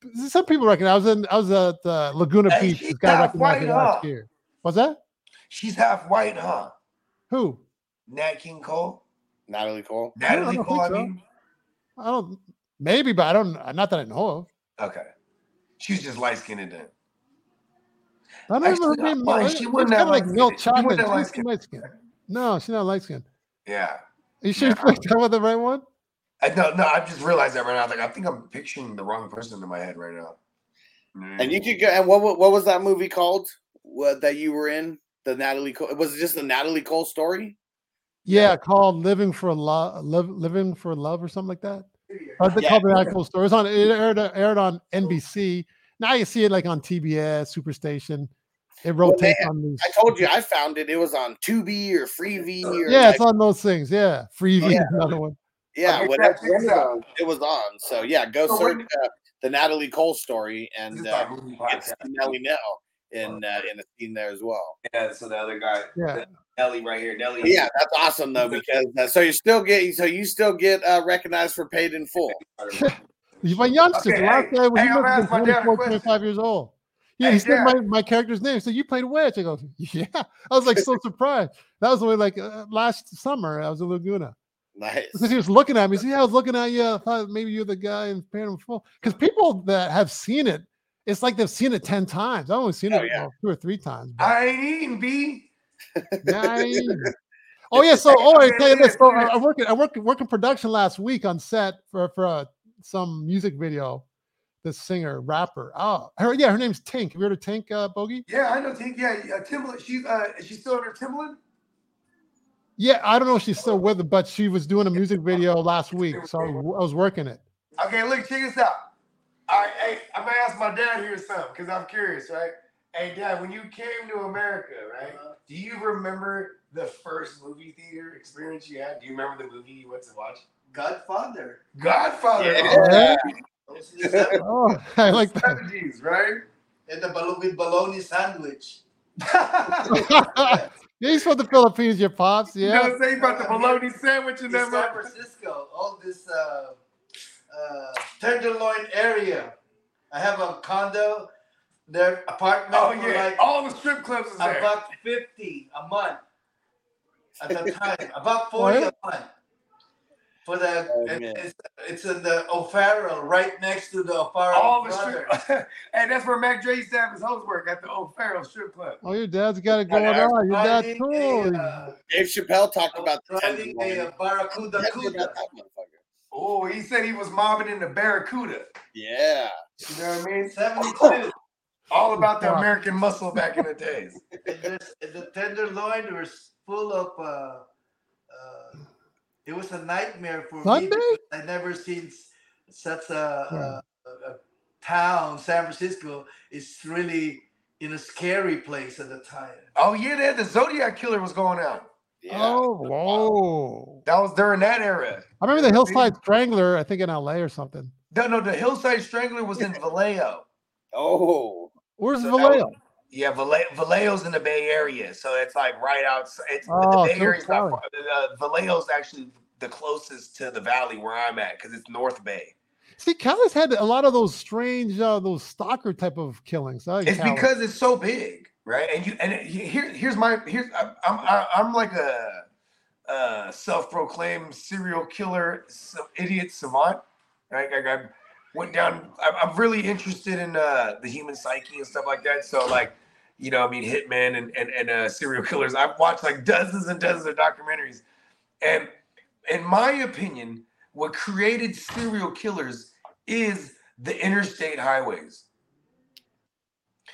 Few- Some people recognize. I was in. I was at uh, Laguna Hey, Beach. she's This guy half recognized me white, last year. What's that? She's half white, huh? Who? Nat King Cole. Natalie Cole. I don't- I Natalie don't Cole, I think so. mean. I don't. Maybe, but I don't. Not that I know of. Okay. She's just light skinned then. I don't Actually, remember. her name. fine, she wasn't kinda that like light-skinned. milk She wasn't chocolate. that She's light-skinned. skin. No, she's not light skinned. Yeah. Are You sure Yeah. you're talking about the right one? I no, no, I just realized that right now. Like I think I'm picturing the wrong person in my head right now. And you could go. And what what was that movie called? What that you were in? The Natalie Cole. Was it just the Natalie Cole story? Yeah, called "Living for Love," "Living for Love" or something like that. I think Yeah. called the actual story. It was on. It aired, aired on NBC. Now you see it like on TBS, Superstation. It Well, rotates they- on these. I told you I found it. It was on Tubi or Freevee or Yeah, like- it's on those things. Yeah, Freevee oh, Yeah. another one. Yeah, Okay, whatever check this one of out. those it was on. So yeah, go So search when- uh, the Natalie Cole story and is uh, it's. Nelly Nell in uh, in a scene there as well. Yeah, so the other guy, Yeah, Nelly right here. Nelly. But yeah, that's awesome though because uh, so you still get so you still get uh, recognized for paid in full. he's my youngster. Okay, the last hey, guy when hey, he must have been my dad a 24, 25 years old. Yeah, Hey, he said my, my character's name. So you played Witch. I go, yeah. I was like so surprised. That was only like uh, last summer. I was in Laguna. Nice. because he was looking at me. He said, "Yeah, I was looking at you. I thought maybe you're the guy in Phantom Four. Because people that have seen it, it's like they've seen it ten times. I've only seen Oh, it yeah. well, two or three times. but- I ain't eating B. Oh yeah, so oh, I tell you this. So. I I work I work work in production last week on set for for uh, some music video this singer rapper. Oh, her yeah, her name's Tink. Have you heard of Tink, uh, Bogey? Yeah, I know. Tink. Yeah, uh, Timbaland. She's uh, is she still under Timbaland? Yeah, I don't know if she's still with it, but she was doing a music video last week, so I was, working it. Okay, look, check this out. All right, hey, I'm gonna ask my dad here something because I'm curious, right? Hey, dad, when you came to America, right? Do you remember the first movie theater experience you had? Do you remember the movie you went to watch? Godfather. Godfather. Yeah. Those are oh, the seven- Oh, I like that. Seventies, right? And the balo- with bologna sandwich. yeah, he's from the Philippines, your pops. You know Yeah. what I'm saying about the bologna sandwich in In that San? Francisco, all this uh, uh, tenderloin area. I have a condo, their apartment Oh for yeah, like all the strip clubs is there. about 50 a month at the time, about 40 a month. For the, Oh, it's, it's in the O'Farrell, right next to the O'Farrell all the strip, and that's where Mac Dre used to have his host work at the O'Farrell strip club. Oh, your dad's got it going Yeah, on. Your dad's Driving cool. a, uh, Dave Chappelle talked I was about the driving a, uh, Barracuda Tell me Cuda. about that motherfucker. Oh, he said he was mobbing in the Barracuda. Yeah. You know what I mean? 72. All about the American muscle back in the days. And the tenderloin was full of. Uh, it was a nightmare for Sunday? me. I never seen such a, a, a, a town. San Francisco is really in a scary place at the time. Oh yeah, they had the Zodiac killer was going out. Yeah. Oh, whoa. That was during that era. I remember the Hillside Strangler, I think in LA or something. No, no, the Hillside Strangler was in Vallejo. Oh. Where's So that was- Vallejo? Yeah, Valle- Vallejo's in the Bay Area, so it's like right outside. It's Oh, the Bay Area's not far. Uh, Vallejo's actually the closest to the valley where I'm at because it's North Bay. See, Cali's had a lot of those strange, uh, those stalker type of killings. It's Cali. because it's so big, right? And you and here, here's my here's I'm I'm, I'm like a, uh self-proclaimed serial killer, idiot savant. Right? Like I went down. I'm, I'm really interested in uh, the human psyche and stuff like that. So like, you know, I mean, hitmen and and, and uh, serial killers. I've watched like dozens and dozens of documentaries, and in my opinion, what created serial killers is the interstate highways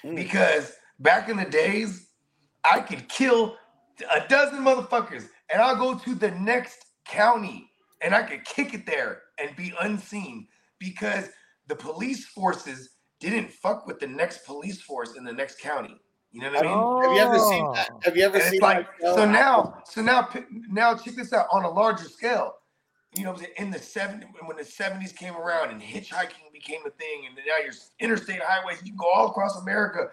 Mm. because back in the days, I could kill a dozen motherfuckers and I'll go to the next county and I could kick it there and be unseen because the police forces didn't fuck with the next police force in the next county. You know what I mean? Have you ever seen that? Oh. Have you ever And seen like that so now, so now, now check this out on a larger scale. You know, what I'm saying? in the 70s, when the 70s came around and hitchhiking became a thing, and now your interstate highways, you go all across America,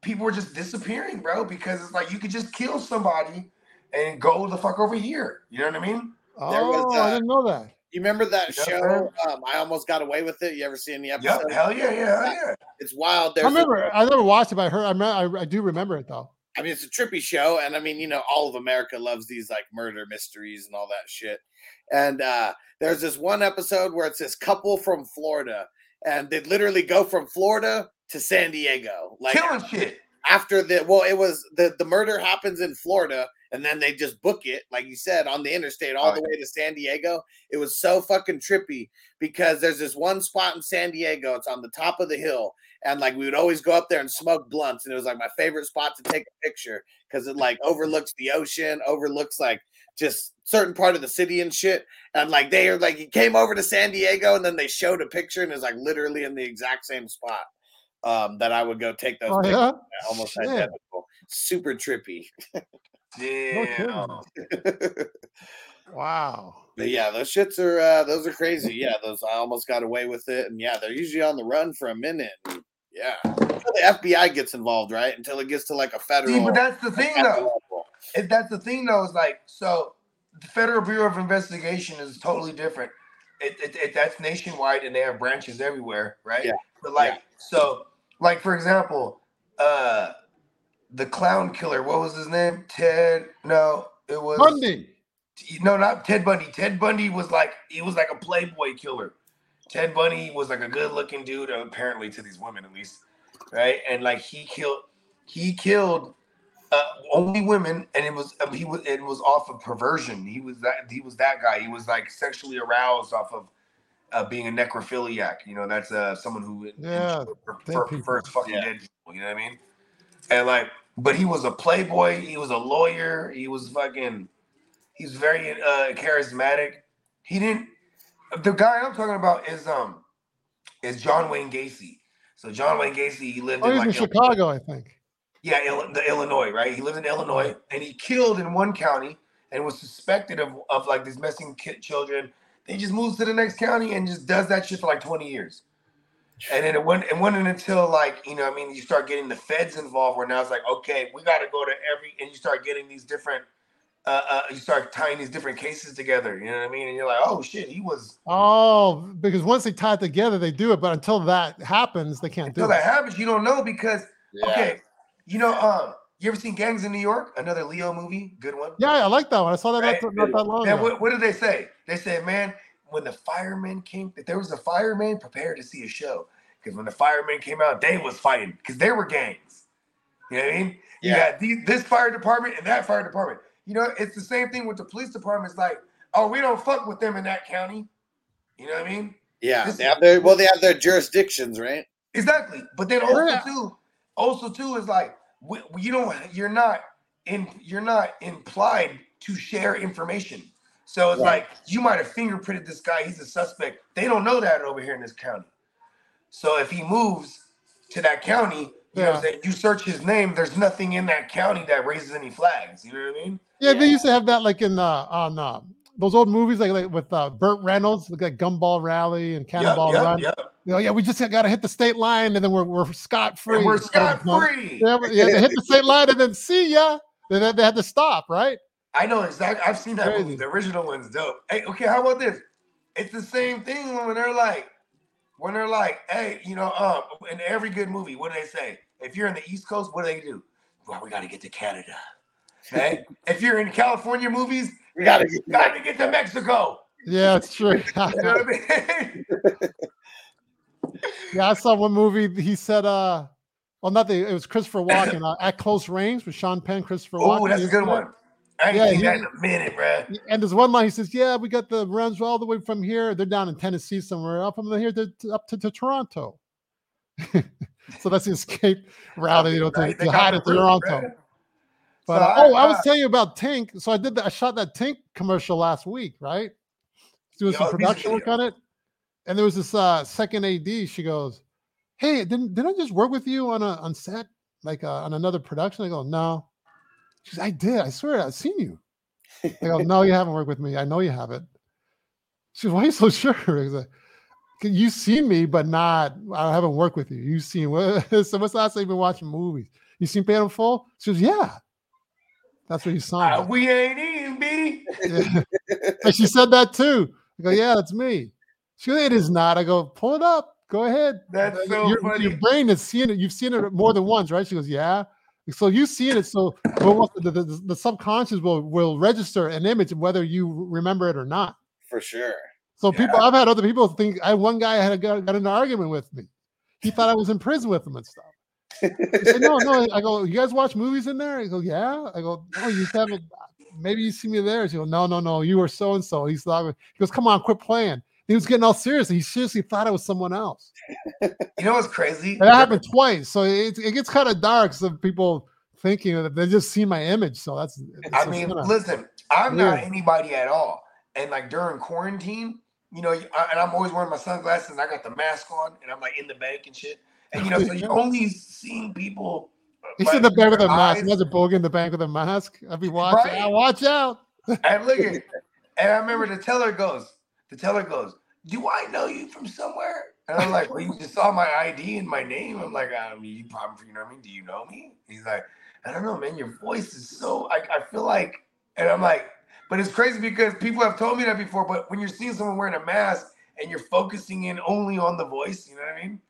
people were just disappearing, bro, because it's like you could just kill somebody and go the fuck over here. You know what I mean? There was, Oh, I didn't know that. You remember that Yeah, show? Um, I almost got away with it. You ever seen the Yep. episode? Hell yeah, yeah, yeah. It's wild. I There's a- remember. I never watched it, but I heard. I, remember, I, I do remember it though. I mean, it's a trippy show, and I mean, you know, all of America loves these like murder mysteries and all that shit. And uh, there's this one episode where it's this couple from Florida, and they literally go from Florida to San Diego, like Killing shit. after the well, it was the the murder happens in Florida, and then they just book it, like you said, on the interstate all Oh, the way to San Diego. It was so fucking trippy because there's this one spot in San Diego. It's on the top of the hill, and like we would always go up there and smoke blunts, and it was like my favorite spot to take a picture because it like overlooks the ocean, overlooks like just certain part of the city and shit. And like they are like he came over to San Diego, and then they showed a picture, and it's like literally in the exact same spot um, that I would go take those Oh pictures yeah. almost identical. Super trippy. Damn. but Wow. yeah, those shits are uh, those are crazy. Yeah, those I almost got away with it, and yeah, they're usually on the run for a minute. yeah, until the FBI gets involved, right? Until it gets to like a federal. See, but that's the thing, though. If that's the thing, though, is like so. The Federal Bureau of Investigation is totally different. It, it, it that's nationwide, and they have branches everywhere, right? Yeah. But like, Yeah. so, like for example, uh, the clown killer. What was his name? Ted? No, it was Bundy. no, not Ted Bundy. Ted Bundy was like he was like a playboy killer. Ted Bundy was like a good-looking dude, apparently to these women at least, right? And like he killed, he killed uh, only women, and it was he was it was off of perversion. He was that he was that guy. He was like sexually aroused off of uh, being a necrophiliac. You know, that's uh someone who Yeah, for, dead for, fucking Yeah. dead people. You know what I mean? And like, but he was a playboy. He was a lawyer. He was fucking. He's very uh charismatic. He didn't. The guy I'm talking about is um is John Wayne Gacy. So John Wayne Gacy, he lived Oh, in he's in Chicago, I think. yeah, Ill- the Illinois, right? He lived in Illinois, and he killed in one county and was suspected of, of like these missing kid children. They just moves to the next county and just does that shit for like 20 years. And then it went it wasn't until like, you know, I mean, you start getting the feds involved where now it's like, okay, we gotta go to every and you start getting these different uh, uh you start tying these different cases together, you know what I mean? And you're like, oh shit, he was Oh, because once they tie it together, they do it. But until that happens, they can't do it. until that happens, you don't know because Yeah. okay, you know, um, you ever seen Gangs in New York? Another Leo movie, good one. Yeah, I like that one. I saw that Right. not, not that long Yeah, ago. what, what did they say? They said, man, when the firemen came, if there was a fireman, prepare to see a show. Because when the firemen came out, they was fighting because they were gangs. You know what I mean? You Yeah. got these, this fire department and that fire department. You know, it's the same thing with the police department. It's like, oh, we don't fuck with them in that county. You know what I mean? Yeah, This- they have their well, they have their jurisdictions, right? Exactly. But then also Yeah. too, also too is like we, we- you don't you're not in you're not implied to share information. So it's Right. like you might have fingerprinted this guy, he's a suspect. They don't know that over here in this county. So if he moves to that county, you know what you search his name, there's nothing in that county that raises any flags. You know what I mean? Yeah, they used to have that like in uh, on uh, those old movies, like, like with uh, Burt Reynolds, like Gumball Rally and Cannonball yep, Run. yep. You know, yeah, we just got to hit the state line, and then we're we're scot free. We're scot free. Yeah, yeah, they hit the state line, and then see ya. Then they had to stop, right? I know exactly. I've seen that movie. The original one's dope. Hey, okay, how about this? It's the same thing when they're like, when they're like, hey, you know, um, in every good movie, what do they say? If you're in the East Coast, what do they do? Well, we got to get to Canada. Okay. if you're in California movies, We gotta get you got to get to Mexico. Yeah, it's true. You know what I mean? yeah, I saw one movie. He said, uh, well, not the, it was Christopher Walken uh, at close range with Sean Penn, Christopher Walken. oh, that's a good one. I Yeah, he- that in a minute, bro. And there's one line he says, "Yeah, we got the runs all the way from here. They're down in Tennessee somewhere. Up from here to, up to, to Toronto." so that's the escape route, you know, to, to hide at Toronto. bro. But So uh, I- oh, I was telling you about Tink. So I did that. I shot that Tink commercial last week, right? Doing some Yo, production work on it, and there was this uh, second AD. She goes, "Hey, didn't didn't I just work with you on a on set, like uh, on another production?" I go, "No." She's, "I did. I swear, I've seen you." I go, "No, you haven't worked with me. I know you haven't." She goes, "Why are you so sure?" Like, You've seen me, but not. I haven't worked with you. You've seen. So what's the last time you've been watching movies? You seen Phantom Full? She goes, "Yeah." That's what you saw. Uh, we ain't eating, B. Yeah. and she said that too. I go, yeah, that's me. She goes, it is not. I go, pull it up. Go ahead. That's so your, funny. your brain is seeing it. You've seen it more than once, right? She goes, yeah. So you see it. So the, the, the subconscious will will register an image whether you remember it or not. for sure. So people, I've had other people think. I one guy I had a, got, got an argument with me. He thought I was in prison with him and stuff. He said, no, no. I go, you guys watch movies in there? I go, yeah. I go, no, you haven't. Maybe you see me there. She goes, no, no, no. You were so and so. He's like, he goes, come on, quit playing. He was getting all serious. He seriously thought it was someone else. You know what's crazy? That happened twice. So it, it gets kind of dark. So people thinking that they just see my image. So that's. I mean, listen, I'm not anybody at all. And like during quarantine, you know, I- and I'm always wearing my sunglasses. And I got the mask on, and I'm like in the bank and shit. And you know, so you're only seeing people. He's like, in the bank with a mask. He has a Bogan in the bank with a mask. I'd be watching. Right. Watch out. And look at, and I remember the teller goes, the teller goes, "Do I know you from somewhere?" And I'm like, "Well, you just saw my ID and my name." I'm like, "I mean, you probably, you know what I mean? Do you know me?" He's like, "I don't know, man. Your voice is so. I, I feel like," and I'm like, "But it's crazy because people have told me that before. But when you're seeing someone wearing a mask and you're focusing in only on the voice, you know what I mean?"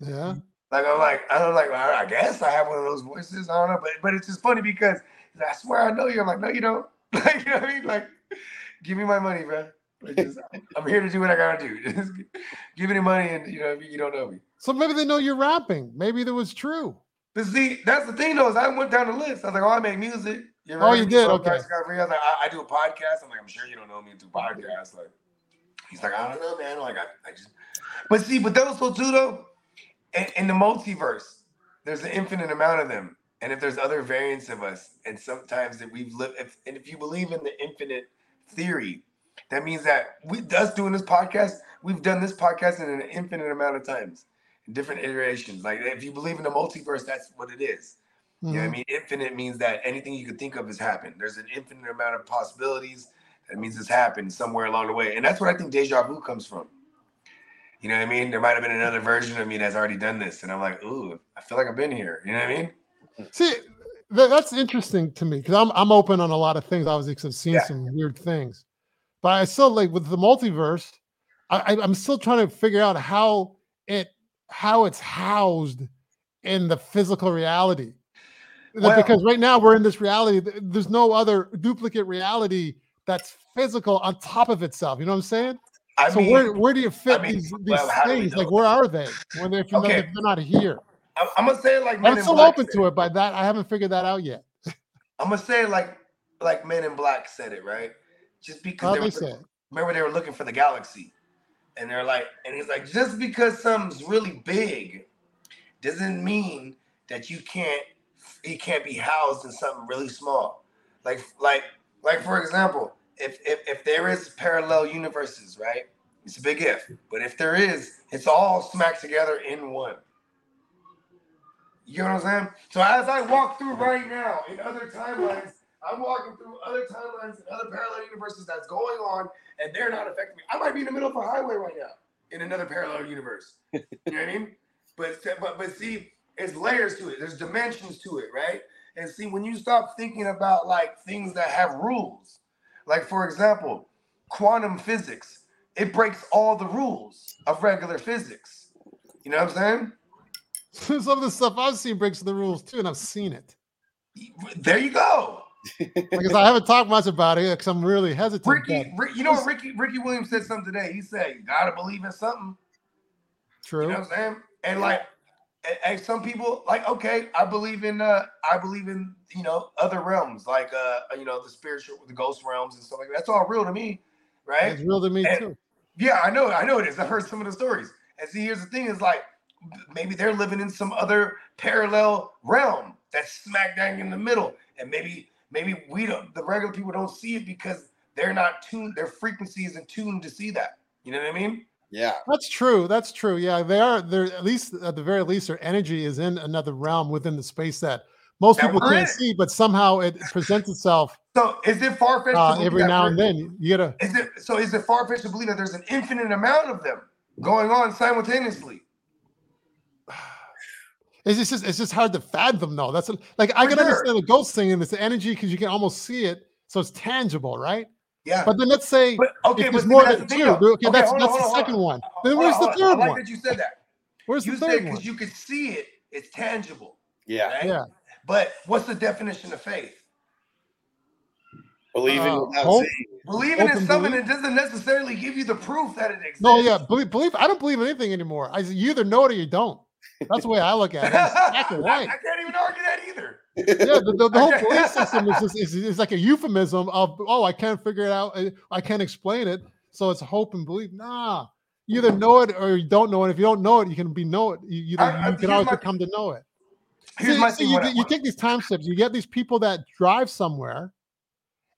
Yeah. Like I'm like, I don't like, I I guess I have one of those voices. I don't know, but but it's just funny because I swear I know you. I'm like, no, you don't. Like, you know what I mean? Like, give me my money, bro. Just, I'm here to do what I gotta do. Just give me the money, and you know, you don't know me. So maybe they know you're rapping. Maybe that was true. But see, that's the thing though, is I went down the list. I was like, oh, I make music. ever Oh, you did? Okay. Bryce Scott Free. I was like, I, I do a podcast. I'm like, I'm sure you don't know me to podcast. Like, He's like, I don't know, man. Like, I, I just, but see, but also too though, in, in the multiverse, there's an infinite amount of them, and if there's other variants of us, and sometimes that we've lived, if, and if you believe in the infinite theory, that means that we us doing this podcast, we've done this podcast in an infinite amount of times, different iterations. Like if you believe in the multiverse, that's what it is. You know what I Mhm. mean? Infinite means that anything you could think of has happened. There's an infinite amount of possibilities. That means it's happened somewhere along the way. And that's what I think deja vu comes from. You know what I mean? There might have been another version of me that's already done this. And I'm like, ooh, I feel like I've been here. You know what I mean? See, th- that's interesting to me because I'm I'm open on a lot of things. Obviously, because I've seen Yeah. some weird things, but I still like with the multiverse. I, I I'm still trying to figure out how it how it's housed in the physical reality. Well- because right now we're in this reality. There's no other duplicate reality that's physical on top of itself. You know what I'm saying? I so mean, where where do you fit mean, these these well, how do we things? Like where are they when they're, Okay. they're not here? I'm, I'm gonna say it like Men I'm still open to it, but that I haven't figured that out yet. I'm gonna say it like like Men in Black said it, right? Just because they were, remember they were looking for the galaxy, and they're like, and he's like, just because something's really big, doesn't mean that you can't it can't be housed in something really small. Like like like for example, if if if there is parallel universes, right? It's a big if, but if there is, it's all smacked together in one. You know what I'm saying? So as I walk through right now in other timelines, I'm walking through other timelines and other parallel universes that's going on, and they're not affecting me. I might be in the middle of a highway right now in another parallel universe. you know what I mean? But but but see, there's layers to it. There's dimensions to it, right? And see, when you stop thinking about like things that have rules, like for example, quantum physics, it breaks all the rules of regular physics. You know what I'm saying? Some of the stuff I've seen breaks the rules too, and I've seen it. There you go. Because I haven't talked much about it because I'm really hesitant. Ricky, Rick, you know Ricky Ricky Williams said something today. He said, "You gotta believe in something." true. You know what I'm saying? And like, and, and some people like, okay, I believe in, uh I believe in, you know, other realms, like, uh, you know, the spiritual, the ghost realms and stuff like that. That's all real to me, right? It's real to me And- too. Yeah, I know, I know it is. I've heard some of the stories. And see, here's the thing: is like maybe they're living in some other parallel realm that's smack dang in the middle, and maybe maybe we don't, the regular people don't see it because they're not tuned, their frequency isn't tuned to see that. You know what I mean? Yeah. That's true. That's true. Yeah, they are. They're at least at the very least, their energy is in another realm within the space that most That people can't in. see, but somehow it presents itself So is it far fetched uh, every now and then. You gotta. Is it so? Is it far fetched to believe that there's an infinite amount of them going on simultaneously? It's just, it's just hard to fathom though. That's like I can sure. understand the ghost thing and it's the energy because you can almost see it, so it's tangible, right? Yeah. But then let's say But okay, if but there's more than the two. thing, though. Okay, that's on, that's the on, second hold one. Then Hold where's on, the hold on. third I like one? that you said that. Where's You the said third one? because you can see it, it's tangible. Yeah. Right? Yeah. But what's the definition of faith? Believing Uh, without hope? seeing. Believing in something belief? that doesn't necessarily give you the proof that it exists. No, yeah, believe, believe. I don't believe in anything anymore. I you either know it or you don't. That's the way I look at it. It's black and I. I can't even argue that either. Yeah, the, the, the whole Okay. belief system is just is, is like a euphemism of oh, I can't figure it out. I- I can't explain it. So it's hope and belief. Nah, you either know it or you don't know it. If you don't know it, you can be know it. You, you, I- I- you can always my- come to know it. Here's See- my see, thing. you, when I- get- you take these time slips. You get these people that drive somewhere,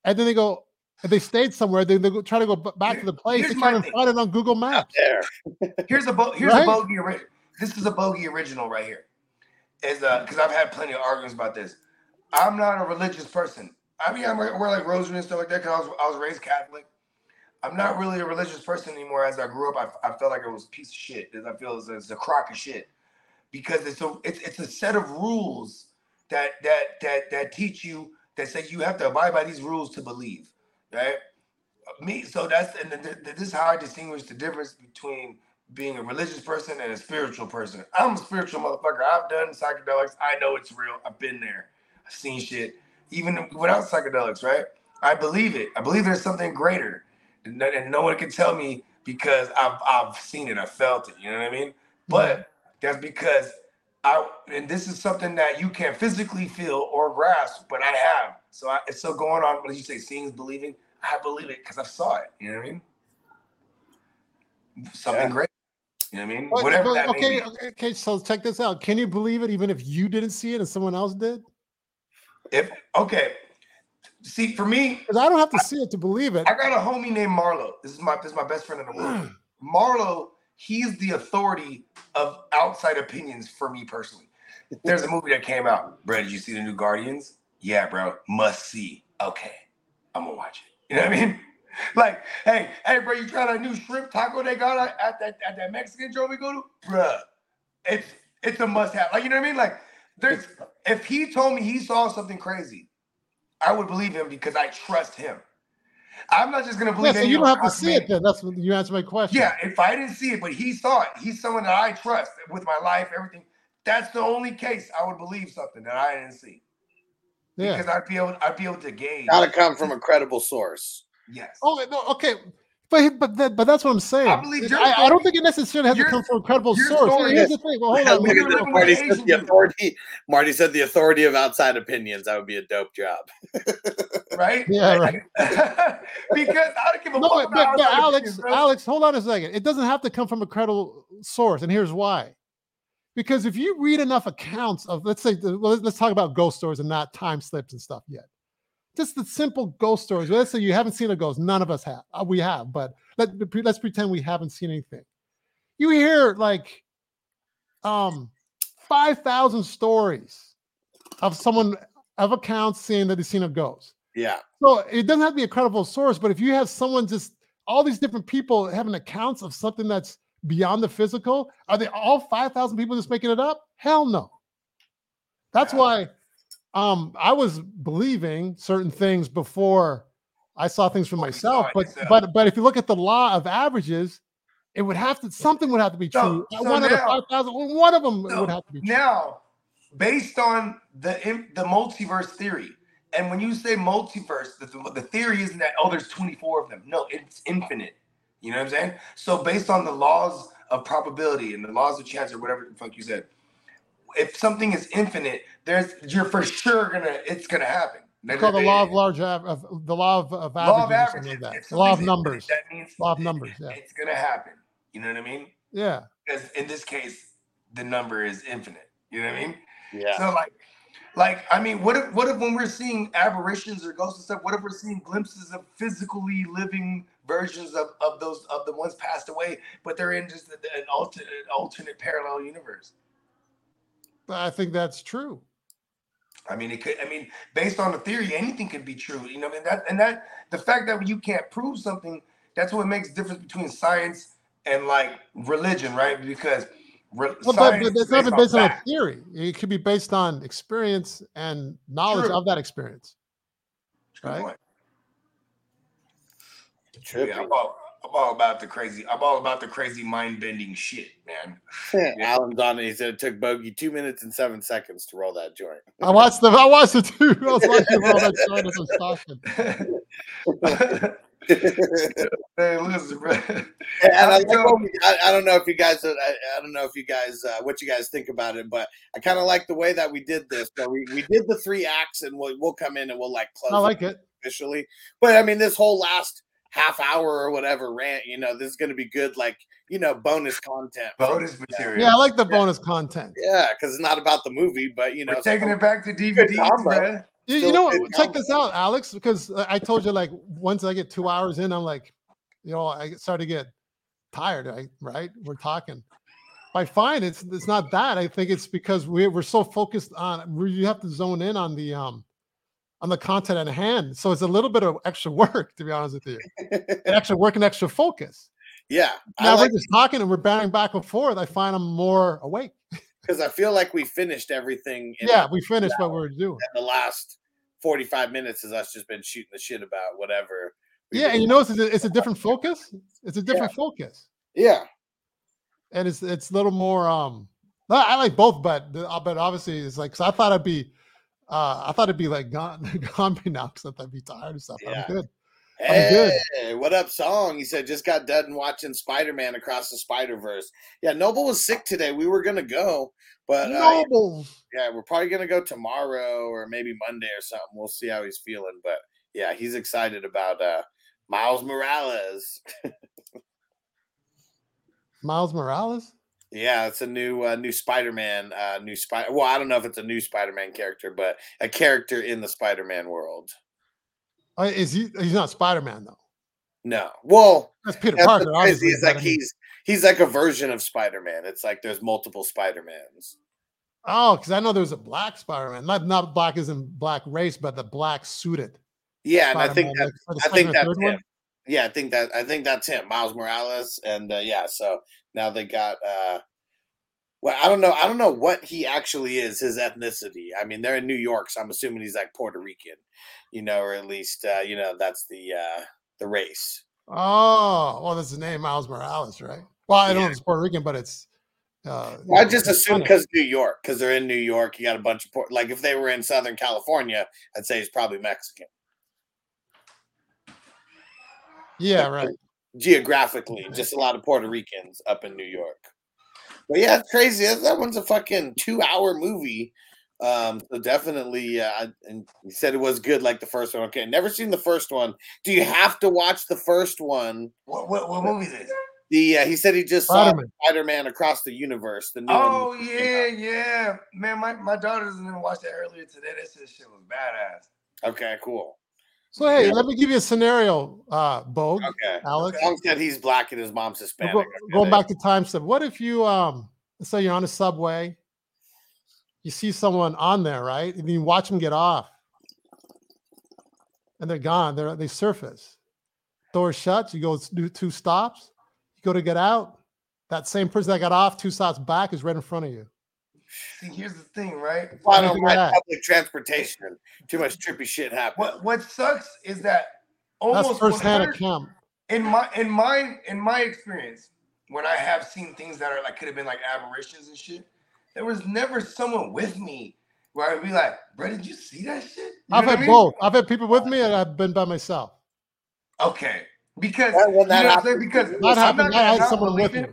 and then they go. If they stayed somewhere, they, they go, try to go b- back to the place. here's They my can't thing. find it on Google Maps. There. Here's a bo- here's Right? a bogey original. This is a bogey original right here. Is uh because I've had plenty of arguments about this. I'm not a religious person. I mean, I wear, wear like rosary and stuff like that because I was I was raised Catholic. I'm not really a religious person anymore. As I grew up, I, I felt like it was a piece of shit. As I feel it's, it's a crock of shit because it's a it's, it's a set of rules that that that that teach you that say you have to abide by these rules to believe, right? Me, so that's and th- th- this is how I distinguish the difference between being a religious person and a spiritual person. I'm a spiritual motherfucker. I've done psychedelics. I know it's real. I've been there. I've seen shit, even without psychedelics, right? I believe it. I believe there's something greater, and no, one can tell me because I've I've seen it. I felt it. You know what I mean? Mm-hmm. But that's because I and this is something that you can't physically feel or grasp, but I have. So I, it's so going on. When you say seeing is believing, I believe it because I saw it. You know what I mean? something Yeah. great. You know what I mean? Oh, but- Whatever but, that okay, okay, okay. So check this out. Can you believe it even if you didn't see it and someone else did? If okay, see for me, Because I don't have to see it to believe it. I got a homie named Marlo. This is my this is my best friend in the world. Marlo, he's the authority of outside opinions for me personally. There's a movie that came out. Bro, did you see the new Guardians? Yeah, bro. Must see. Okay. I'm gonna watch it. You know what I mean? Like, hey, hey, bro, you try that new shrimp taco they got at at that, at that Mexican joint we go to? Bruh, it's it's a must have. Like, you know what I mean? Like, there's if he told me he saw something crazy, I would believe him because I trust him. I'm not just gonna Yeah, believe so you don't have to see it then. That's what you answer my question. Yeah, if I didn't see it, but he saw it, he's someone that I trust with my life, everything. That's the only case I would believe something that I didn't see Yeah. because I'd be able, I'd be able to gauge. Gotta come from a credible source. Yes. Oh no, okay. But but that, but that's what I'm saying. I believe your I, I don't think it necessarily has to come from a credible source. Here's is- the thing. Well, hold Look on. at let me- you're this. living with Marty said the authority. Marty said the authority of outside opinions. That would be a dope job. right? Yeah, right. because I don't give a No, fuck but, but, about but outside Alex, opinions. Alex, hold on a second. It doesn't have to come from a credible source, and here's why. Because if you read enough accounts of, let's say, well, let's- let's talk about ghost stories and not time slips and stuff yet. Just the simple ghost stories. Let's say you haven't seen a ghost. None of us have. Uh, We have, but let, let's pretend we haven't seen anything. You hear like um 5,000 stories of someone of accounts saying that they've seen a ghost. Yeah. So it doesn't have to be a credible source, but if you have someone just all these different people having accounts of something that's beyond the physical, are they all 5,000 people just making it up? Hell no. That's Yeah. why um I was believing certain things before I saw things for Before you saw myself. But yourself. but but if you look at the law of averages, it would have to something would have to be true. so one of the now- 5,000, one of them So would have to be true. Now, based on the the multiverse theory, and when you say multiverse, the, the theory isn't that oh, there's 24 of them. No, it's infinite. You know what I'm saying? So based on the laws of probability and the laws of chance or whatever the fuck you said, if something is infinite, there's you're for sure gonna it's gonna happen. It's called the law of large of the law of, of law of averages or something averages. like that. Law of numbers. That means Law of numbers, yeah. It's gonna happen. You know what I mean? Yeah. Because in this case, the number is infinite. You know what I mean? Yeah. So like, like I mean, what if what if when we're seeing apparitions or ghosts and stuff, what if we're seeing glimpses of physically living versions of, of those of the ones passed away, but they're in just an alternate alternate parallel universe? I think that's true. I mean, it could. I mean, based on the theory, anything could be true. You know, I mean that and that the fact that you can't prove something, that's what makes the difference between science and like religion, right? Because re- Well, but, science but is it's not based based on a theory. It could be based on experience and knowledge True. of that experience. Good right? point. Yeah, I'm all, about the crazy. I'm all about the crazy mind bending shit, man. Alan's on it. He said it took Bogey two minutes and seven seconds to roll that joint. I watched the I watched the two. I was watching all that show as I was talking. hey, listen, bro. and I, like we, I, I don't know if you guys, I, I don't know if you guys, uh, what you guys think about it, but I kind of like the way that we did this. So we, we did the three acts, and we'll, we'll come in and we'll like close I it like it. officially. But I mean, this whole last half hour or whatever rant, you know, this is going to be good, like you know, bonus content. Bonus material. Yeah, I like the bonus content. Yeah, because it's not about the movie, but you know, We're taking it back to Good DVDs, man. You, you know, a what? good check this out, Alex, because I I told you like once I get two hours in, I'm like, you know, I start to get tired. I, right? We're talking. I find it's it's not that. I think it's because we're we're so focused on. we- You have to zone in on the um on the content at hand. So it's a little bit of extra work, to be honest with you. And extra work and extra focus. yeah, Now like we're just talking and we're batting back and forth. I find I'm more awake. because I feel like we finished everything. In Yeah, we finished what we were doing. the last forty-five minutes is us just been shooting the shit about whatever. Yeah, and you notice it's a, it's a different focus. It's a different focus. yeah, and it's it's a little more um I like both, but uh, but obviously it's like I thought I'd be uh I thought it'd be like gone gone by now because I'd be tired and stuff. Yeah. I'm good. I'm good. What up, song? He said just got done watching Spider Man across the Spider Verse. Yeah, Noble was sick today. We were gonna go, but uh, Noble. yeah, we're probably gonna go tomorrow or maybe Monday or something. We'll see how he's feeling, but yeah, he's excited about uh Miles Morales. Miles Morales. Yeah, it's a new uh, new Spider-Man, uh, new Spider. Well, I don't know if it's a new Spider-Man character, but a character in the Spider-Man world. Uh, is he? He's not Spider Man though. No, well, That's Peter that's Parker. Obviously, It's like he's he's like a version of Spider-Man. It's like there's multiple Spider-Mans. Oh, because I know there's a black Spider Man. Not not black as in black race, but the black suited. Yeah, and I think Spider-Man, that like, I think that's him. one? Yeah, I think that I think that's him, Miles Morales, and uh, yeah. So now they got. uh Well, I don't know. I don't know what he actually is. His ethnicity. I mean, they're in New York, so I'm assuming he's like Puerto Rican, you know, or at least uh, you know that's the uh the race. Oh, well, that's the name Miles Morales, right? Well, I don't know Yeah. if it's Puerto Rican, but it's. Uh, Well, I just assume because New York, because they're in New York, you got a bunch of Port- like if they were in Southern California, I'd say he's probably Mexican Yeah, right. Geographically. Just a lot of Puerto Ricans up in New York. But yeah, it's crazy. That, that one's a fucking two-hour movie. Um, so definitely, uh, and you said it was good, like the first one. Okay, never seen the first one. Do you have to watch the first one? What what, what movie is this? The uh, he said he just saw Spider-Man. Spider-Man across the universe. The new one. Oh yeah, yeah. Man, my, my daughter doesn't even watch that earlier today. That shit shit was badass. Okay, cool. So hey, Yeah. let me give you a scenario, uh, Bogue, Okay. Alex. Long said he's black and his mom's Hispanic. go- going back to time slip. What if you um let's say you're on a subway, you see someone on there, right? And you watch them get off. And they're gone. They're they surface. Door shuts, you go do two stops, you go to get out. That same person that got off two stops back is right in front of you. See, here's the thing, right? Well, I What do you don't think of ride that? public transportation. Too much trippy shit happens. What what sucks is that almost firsthand 100 account. in my in my in my experience, when I have seen things that are like could have been like aberrations and shit, there was never someone with me where I'd be like, bro, did you see that shit? You I've had I mean? both. I've had people with me and I've been by myself. Okay. Because Well, when you know that what I'm Because Not I'm happened. not I gonna had not someone with me.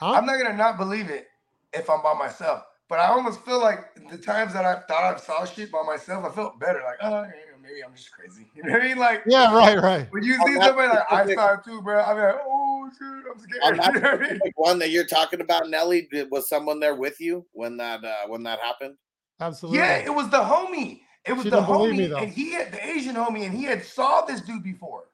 Huh? I'm not gonna not believe it if I'm by myself. But I almost feel like the times that I thought I saw shit by myself, I felt better. Like, oh, maybe I'm just crazy. You know what I mean? Like, Yeah, right, right. when you see somebody like, I saw it too, bro. I'm like, oh, dude, I'm On scared. that You know what I mean? specific one that you're talking about, Nelly, was someone there with you when that uh, when that happened? Absolutely. Yeah, it was the homie. It was She the don't me, homie, and he had the Asian homie, and he had saw this dude before,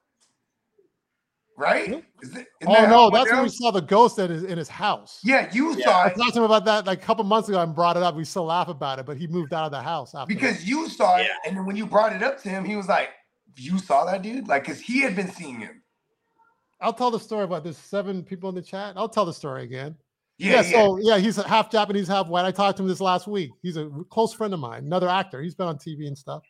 right? Yeah. Is it, oh no, that's when we saw the ghost in his in his house. Yeah, you Yeah. saw I talked to him about that like a couple months ago and brought it up. We still laugh about it, but he moved out of the house after that. because you saw it, Yeah. and then when you brought it up to him, he was like, "You saw that dude?" Like, cause he had been seeing him. I'll tell the story about this. seven people in the chat. I'll tell the story again. Yeah, Yeah, so yeah, he's a half Japanese, half white. I talked to him this last week. He's a close friend of mine, another actor. He's been on TV and stuff.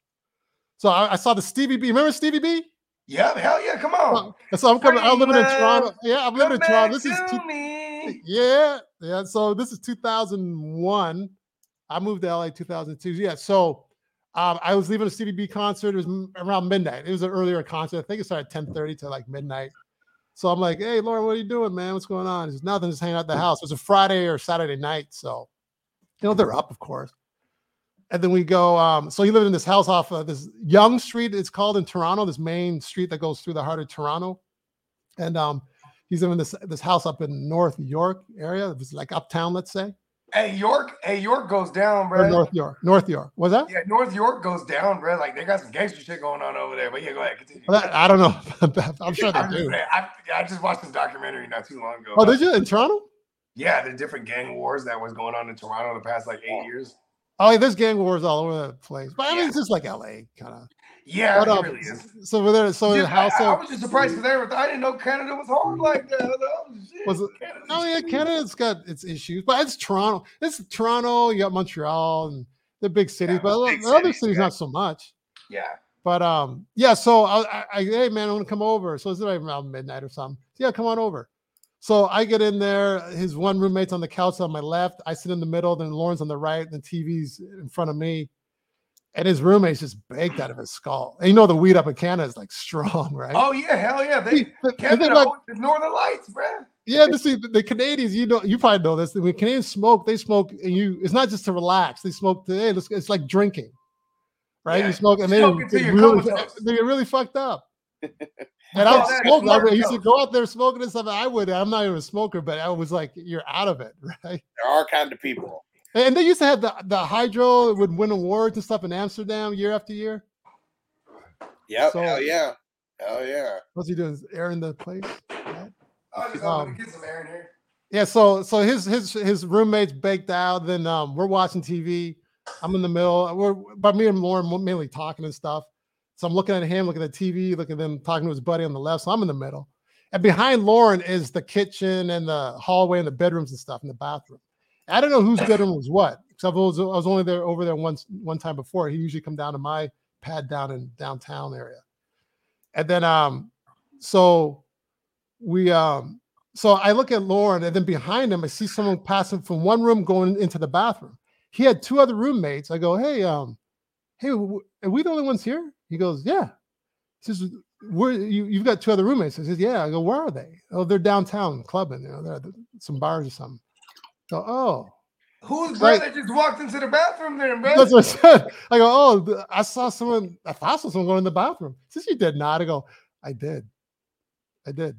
So I, I saw the Stevie B. Remember Stevie B? Yeah, hell yeah, come on. So I'm coming. I'm living in Toronto. Yeah, I'm living in Toronto. This is two, me. yeah, yeah. So this is 2001. I moved to LA 2002. Yeah. So um, I was leaving a Stevie B concert. It was around midnight. It was an earlier concert. I think it started at 10:30 to like midnight. So I'm like, "Hey, Lauren, what are you doing, man? What's going on?" He's nothing. Just hanging out at the house. It was a Friday or Saturday night, so you know they're up, of course. And then we go. Um, so he lived in this house off of this Yonge Street. It's called in Toronto. This main street that goes through the heart of Toronto. And um, he's living in this this house up in North York area. It was like uptown, let's say, Hey, York, hey, York goes down, or bro. North York. North York. Was that? Yeah, North York goes down, bro. Like they got some gangster shit going on over there. But yeah, go ahead, continue. Well, that- I don't know. I'm sure they do. I, I just watched this documentary not too long ago. Oh, did you in Toronto? Yeah, the different gang wars that was going on in Toronto the past like eight years. Oh, yeah, there's gang wars all over the place. But I mean, Yeah. it's just like LA, kind of. Yeah, But, it um, really is. So we're there. So in the house. I, I was just surprised because I didn't know Canada was hard like that. Oh, shit. Was it- Canada's Oh yeah. Canada's got its issues, but it's Toronto. It's Toronto. You got Montreal and the big cities, Yeah, but big the other cities, yeah. not so much. Yeah. But um, yeah. So I, I, I hey man, I want to come over. So it's like around midnight or something. Yeah, come on over. So I get in there. His one roommate's on the couch on my left. I sit in the middle. Then Lauren's on the right. And the TV's in front of me. And his roommate's just baked out of his skull. And you know the weed up in Canada is like strong, right? Oh yeah, hell yeah. They See, the- the Canada thing about- owns the Northern Lights, bro. Yeah, but see, the, the Canadians, you know, you probably know this. When Canadians smoke, they smoke, and you. It's not just to relax. They smoke to. Hey, it's, it's like drinking, right? Yeah, you smoke, and they smoke until get really, they get really fucked up. And I Oh, was smoking. I smart, mean, he though. said, "Go out there smoking and stuff." I would. I'm not even a smoker, but I was like, "You're out of it, right?" There are kind of people. And they used to have the the hydro it would win awards and stuff in Amsterdam year after year. Yep. So- hell yeah. Hell yeah. What's he doing? Is Airing the place. right? I just Um, get some air in here. Yeah. So so his his his roommates baked out. Then um, we're watching TV. I'm in the middle. We're but me and Lauren mainly talking and stuff. So I'm looking at him, looking at the TV, looking at them talking to his buddy on the left. So I'm in the middle. And behind Lauren is the kitchen and the hallway and the bedrooms and stuff and the bathroom. I don't know whose bedroom was what. Because I was, I was only there over there once one time before. He usually come down to my pad down in downtown area. And then um, so we um so I look at Lauren and then behind him I see someone passing from one room going into the bathroom. He had two other roommates. I go, hey, um, hey, are we the only ones here? He goes, yeah. He says, where you you've got two other roommates. I says, yeah. I go, where are they? Oh, they're downtown clubbing, you know, they're at some bars or something. So, oh, Whose Right. brother just walked into the bathroom there, bro? that's what I said. I go, oh, I saw someone, I thought I saw someone going in the bathroom. He says, you did not. I go, I did. I did.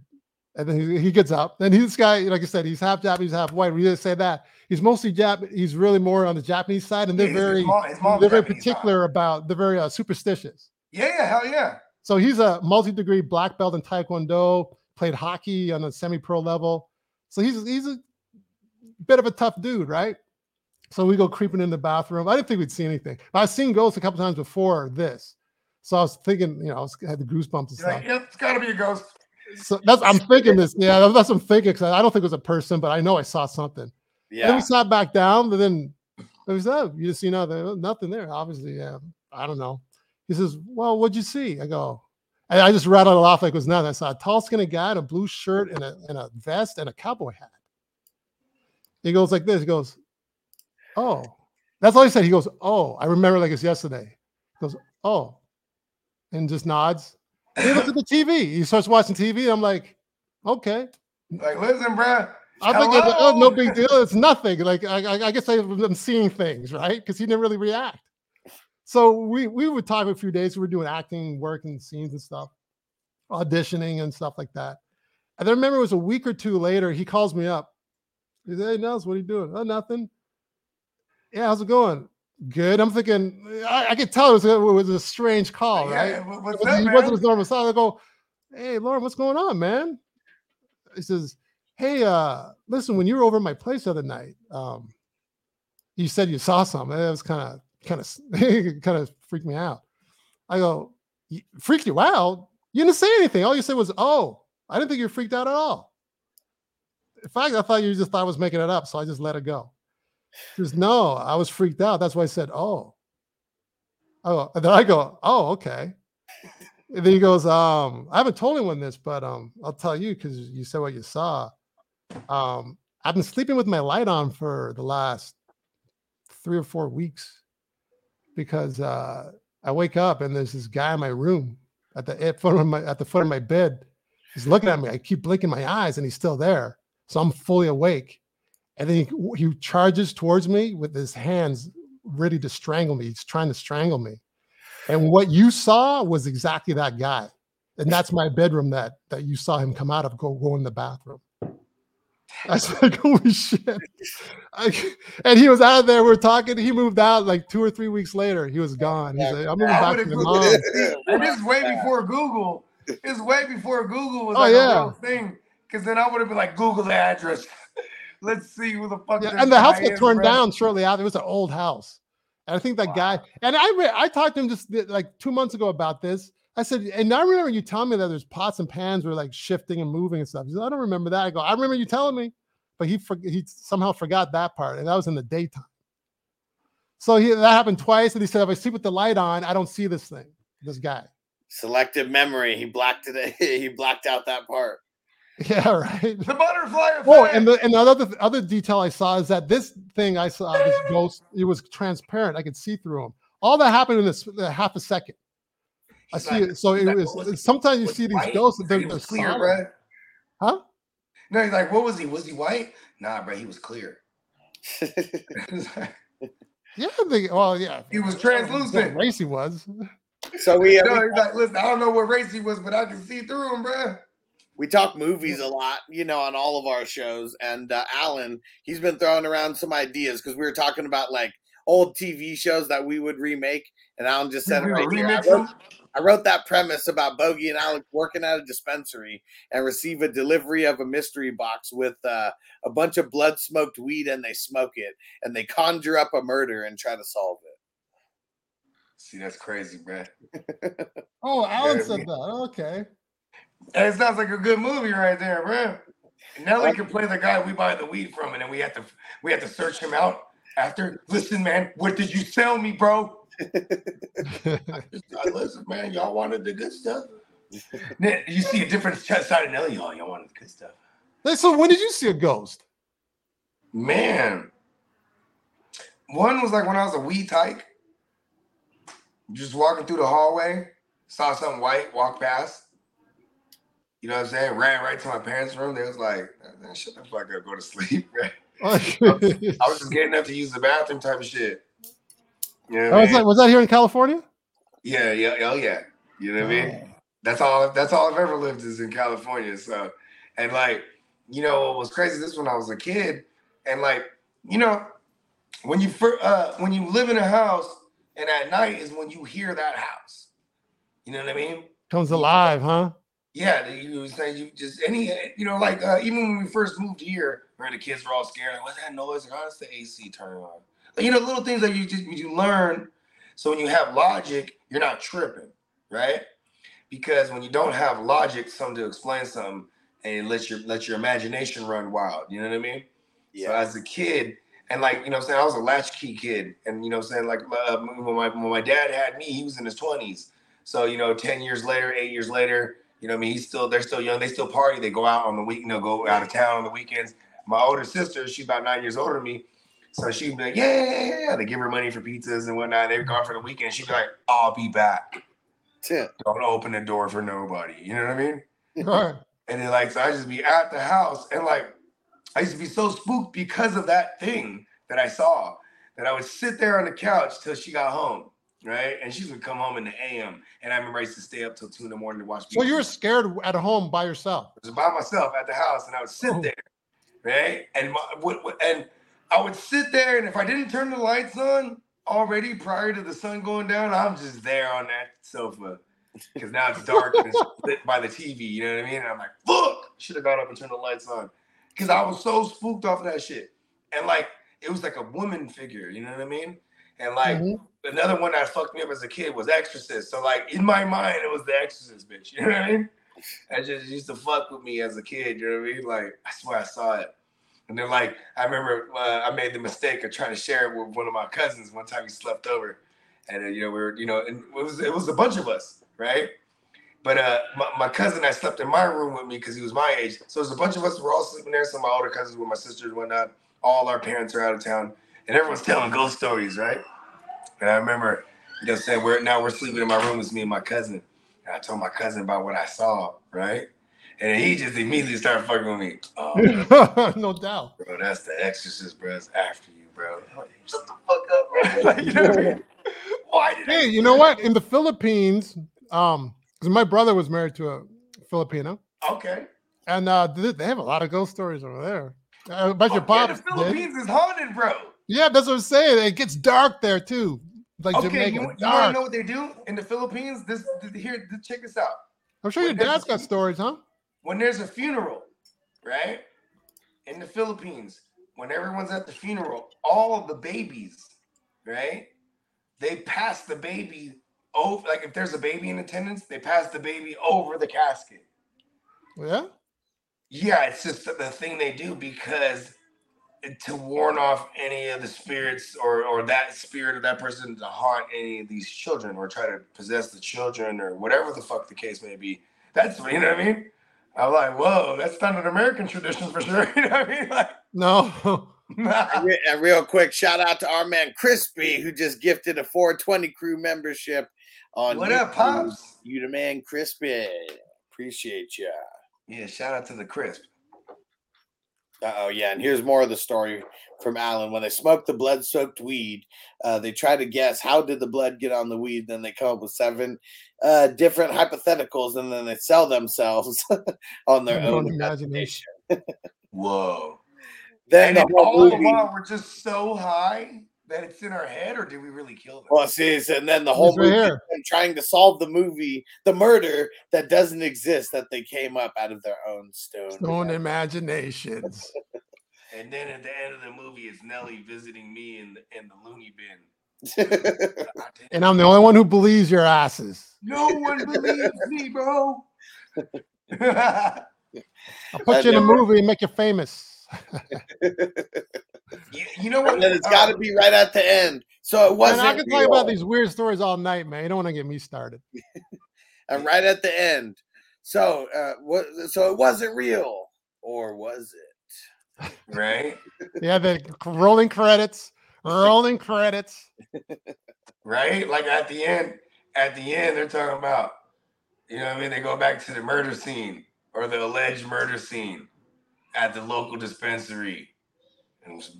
And then he, he gets up. And he's this guy, like I said, he's half Japanese, half white. We didn't say that. He's mostly Jap. He's really more on the Japanese side, and they're very, they're very Japanese, particular about. They're very uh, superstitious. Yeah, yeah, hell yeah. So he's a multi-degree black belt in Taekwondo. Played hockey on a semi-pro level. So he's he's a bit of a tough dude, right? So we go creeping in the bathroom. I didn't think we'd see anything. But I've seen ghosts a couple times before this. So I was thinking, you know, I was, had the goosebumps and You're stuff. like, yep, it's got to be a ghost. So that's I'm thinking this. Yeah, that's what I'm thinking because I don't think it was a person, but I know I saw something. And then Yeah. we sat back down, but then it was up. You just see nothing, nothing there. Obviously, yeah. I don't know. He says, "Well, what'd you see?" I go, and I just rattled it off like it was nothing. I saw a tall, skinny guy in a blue shirt and a and a vest and a cowboy hat. He goes like this. He goes, "Oh, that's all he said." He goes, "Oh, I remember like it's yesterday." He goes, "Oh," and just nods. He looks at the TV. He starts watching TV. I'm like, "Okay." Like, listen, bro. I think it's, oh, no big deal. It's nothing. Like I, I, I guess I, I'm seeing things, right? Because he didn't really react. So we we would talk a few days. We were doing acting work and scenes and stuff, auditioning and stuff like that. And then remember, it was a week or two later. He calls me up. He said, "Hey, Nels, what are you doing? Oh, nothing. Yeah, how's it going? Good. I'm thinking. I, I could tell it was, a, it was a strange call, right? Yeah, what- what's It up, he man? wasn't his normal style. I go, hey, Lauren, what's going on, man? He says, hey, uh, listen, when you were over at my place the other night, um, you said you saw something. It was kind of, kind of, kind of freaked me out. I go, freaked you out? You didn't say anything. All you said was, oh, I didn't think you were freaked out at all. In fact, I thought you just thought I was making it up, so I just let it go. Says, no, I was freaked out. That's why I said, oh. Oh, and then I go, oh, okay. And then he goes, um, I haven't told anyone this, but um, I'll tell you because you said what you saw. Um, I've been sleeping with my light on for the last three or four weeks because uh, I wake up and there's this guy in my room at the at foot of my at the foot of my bed. He's looking at me. I keep blinking my eyes, and he's still there. So I'm fully awake. And then he, he charges towards me with his hands ready to strangle me. He's trying to strangle me. And what you saw was exactly that guy. And that's my bedroom that that you saw him come out of, go go in the bathroom. I was like, holy shit. I, and he was out of there. We're talking. He moved out like two or three weeks later. He was gone. He's like, I'm moving back to would've my Googled mom. And this is way before Google. It's way before Google was Oh, like yeah. a real thing. Because then I would have been like, Google the address. Let's see who the fuck. Yeah, this and the house got torn bro. down shortly after. It was an old house. And I think that guy, and I re- I talked to him just like two months ago about this. I said, and I remember you telling me that there's pots and pans were like shifting and moving and stuff. He said, I don't remember that. I go, I remember you telling me, but he for- he somehow forgot that part, and that was in the daytime. So he, that happened twice, and he said, if I sleep with the light on, I don't see this thing, this guy. Selective memory. He blacked it. He blacked out that part. Yeah, right. The butterfly effect. Oh, and the and the other other detail I saw is that this thing I saw, this ghost, it was transparent. I could see through him. All that happened in this uh, half a second. I He's see like- it. So it was. was sometimes you was see he these ghosts. They're, they're was clear, solid. bro. Huh? No, he's like, what was he? Was he white? Nah, bro, he was clear. Yeah. They, well, yeah. He was I what translucent. race he was. So we, uh, No, he's like, listen, I don't know what race he was, but I can see through him, bro. We talk movies a lot, you know, on all of our shows. And uh, Alan, he's been throwing around some ideas because we were talking about like old TV shows that we would remake. And Alan just said, it right here. I wrote. I wrote that premise about Bogey and Alex working at a dispensary and receive a delivery of a mystery box with uh, a bunch of blood smoked weed and they smoke it and they conjure up a murder and try to solve it. See, that's crazy, man. Oh, Alan Yeah, said we- that. Okay. It sounds like a good movie right there, bro. Nelly can play the guy we buy the weed from, and then we have to we have to search him out after. Listen, man, what did you sell me, bro? I, listen, man, y'all wanted the good stuff. You see a different side of Nelly. Y'all, y'all wanted the good stuff. So when did you see a ghost? Man, one was like when I was a wee tyke, just walking through the hallway, saw something white walk past. You know what I'm saying? Ran right to my parents' room. They was like, "Man, "Shut the fuck up, go to sleep." I was just getting up to use the bathroom, type of shit. You know Oh, was, that, was that here in California? Yeah, yeah, oh yeah. You know what I mean? That's all. That's all I've ever lived is in California. So, and like, you know, what was crazy? This when I was a kid, and like, you know, when you first, uh, when you live in a house, and at night is when you hear that house. You know what I mean? Comes alive, huh? Yeah, you was saying you just any, you know, like uh, even when we first moved here, where the kids were all scared, like, what's that noise? Like, oh, it's the AC turning on. Like, you know, little things that you just you learn. So when you have logic, you're not tripping, right? Because when you don't have logic, something to explain something, and it lets your let your imagination run wild. You know what I mean? So as a kid, and like you know, what I'm saying I was a latchkey kid, and you know, what I'm saying like uh, when my when my dad had me, he was in his 20s. So you know, 10 years later, eight years later, you know, what I mean, he's still they're still young. They still party. They go out on the week, you know, go out of town on the weekends. My older sister, she's about nine years older than me. So she'd be like, yeah, yeah, yeah, yeah. They give her money for pizzas and whatnot. They're gone for the weekend. She'd be like, I'll be back. Yeah. Don't open the door for nobody. You know what I mean? Right. And then like, so I just be at the house and like, I used to be so spooked because of that thing that I saw that I would sit there on the couch till she got home, right? And she would come home in the AM. And I remember I used to stay up till two in the morning to watch. So you were scared at home by yourself. I was by myself at the house, and I would sit Oh. there, right? And my, and I would sit there, and if I didn't turn the lights on already prior to the sun going down, I'm just there on that sofa because now it's dark and it's lit by the TV. You know what I mean? And I'm like, fuck, should have got up and turned the lights on because I was so spooked off of that shit. And like, it was like a woman figure. You know what I mean? And like. Mhm. Another one that fucked me up as a kid was Exorcist. So like in my mind, it was the Exorcist, bitch. You know what I mean? That just used to fuck with me as a kid. You know what I mean? Like I swear I saw it. And then like I remember uh, I made the mistake of trying to share it with one of my cousins one time he slept over, and uh, you know we were you know and it was it was a bunch of us right. But uh, my, my cousin that slept in my room with me because he was my age. So there's a bunch of us. We're all sleeping there. Some of my older cousins with my sisters and whatnot. All our parents are out of town, and everyone's telling ghost stories, right? And I remember, you know, saying we're now we're sleeping in my room. It's me and my cousin. And I told my cousin about what I saw, right? And he just immediately started fucking with me. Oh, no doubt. bro, that's the Exorcist, bro. It's after you, bro. Like, Shut the fuck up, bro. Like, you know what I mean? Why did Hey, say you know what? In the Philippines, um, because my brother was married to a Filipino, Okay. and uh, they have a lot of ghost stories over there. Uh, but your Fuck yeah, the did. Philippines is haunted, bro. Yeah, that's what I'm saying. It gets dark there too, like Okay, Jamaica. you, you want to know what they do in the Philippines? This, this here, th- check this out. I'm sure your what does dad's got stories, huh? when there's a funeral, right? In the Philippines, when everyone's at the funeral, all of the babies, right? They pass the baby over. Like if there's a baby in attendance, they pass the baby over the casket. Yeah. Yeah, it's just the thing they do because to warn off any of the spirits or or that spirit of that person to haunt any of these children or try to possess the children or whatever the fuck the case may be. That's you know what I mean. I'm like, whoa, that's not an American tradition for sure. You know what I mean? Like, No. And real quick, shout out to our man Crispy who just gifted a 420 crew membership on what up, pops? You the man, Crispy. Appreciate ya. Yeah, shout out to the crisp. Oh yeah, and here's more of the story from Alan. When they smoke the blood-soaked weed, uh, they try to guess how did the blood get on the weed. Then they come up with seven uh, different hypotheticals, and then they sell themselves on their Their own own imagination. imagination. Whoa. Then and the all whole the movie. while we're just so high that it's in our head, or did we really kill them? Well, see, it's- and then the whole It's right movie is here. them trying to solve the movie, the murder that doesn't exist that they came up out of their own stone. Stone imaginations. And then at the end of the movie, it's Nelly visiting me in the, in the loony bin. imagination. God damn. And I'm the only one who believes your asses. No one believes me, bro. I'll put And you in a movie and make you famous. You, you know what? and then it's got to Uh, be right at the end. So it wasn't. I can tell you about these weird stories all night, man. You don't want to get me started. and right at the end. So, uh, what? So it wasn't real, or was it? right, Yeah, the rolling credits, rolling credits. right. Like at the end, at the end, they're talking about, you know, what I mean, they go back to the murder scene or the alleged murder scene at the local dispensary, and, it was,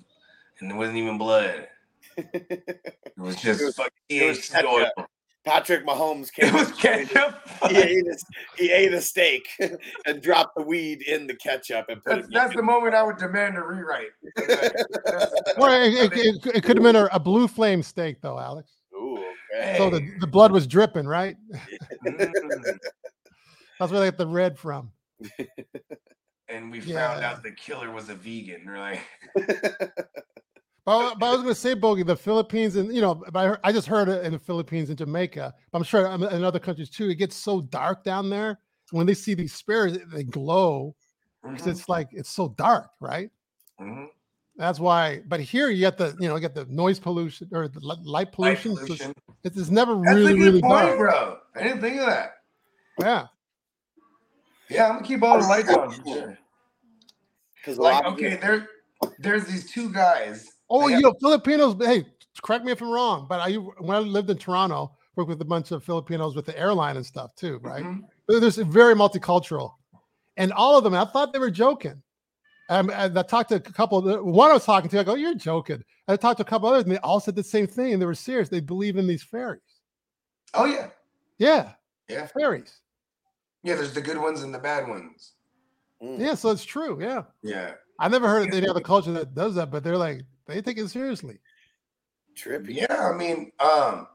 and it wasn't even blood. It was just It was- fucking it was THC oil. ketchup. Patrick Mahomes came. It was ketchup. He ate, a, he ate a steak and dropped the weed in the ketchup and put That's, it. that's the moment I would demand a rewrite. Or it, it, it, it could have been a, a blue flame steak, though, Alex. Ooh, okay. So the, the blood was dripping, right? Mm. That's where they get the red from. And we found Yeah. out the killer was a vegan. We're like, But, but I was going to say, Bogey, the Philippines and you know, but I, heard- I just heard it in the Philippines and Jamaica. But I'm sure in other countries too. It gets so dark down there. When they see these spirits, they glow because mhm, it's like it's so dark, right? mhm. That's why. But here you get the you know you get the noise pollution or the li- light Light pollution. so it's- pollution. it's, it's never That's really a good really point, dark. bro. I didn't think of that. Yeah. Yeah, I'm gonna keep all the lights on for sure. Because Like, okay, people- there, there's these two guys. Oh, They you have- know, Filipinos. Hey, correct me if I'm wrong, but I when I lived in Toronto, worked with a bunch of Filipinos with the airline and stuff too, right? Mhm. But There's very multicultural, and all of them. I thought they were joking. Um, and I talked to a couple. Of the, one I was talking to, I go, "You're joking." And I talked to a couple others, and they all said the same thing, and they were serious. They believe in these fairies. Oh yeah, Yeah, yeah, fairies. yeah. There's the good ones and the bad ones. Mm. Yeah, so it's true. Yeah, Yeah, I never heard of any other culture that does that, but they're like they take it seriously. trippy. yeah. I mean, um,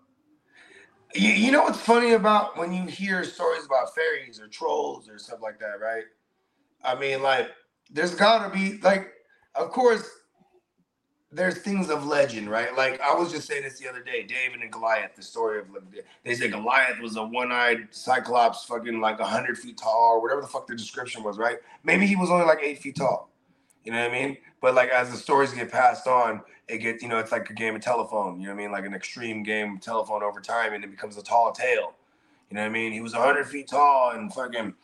you, you know what's funny about when you hear stories about fairies or trolls or stuff like that, right? I mean, like, there's gotta be like, of course, there's things of legend, right? Like I was just saying this the other day, David and Goliath, the story of like, they say Goliath was a one-eyed cyclops, fucking like hundred feet tall, or whatever the fuck the description was, right? Maybe he was only like eight feet tall. You know what I mean? But like as the stories get passed on, it gets, you know, it's like a game of telephone, you know what I mean? Like an extreme game of telephone over time, and it becomes a tall tale. You know what I mean? He was hundred feet tall and fucking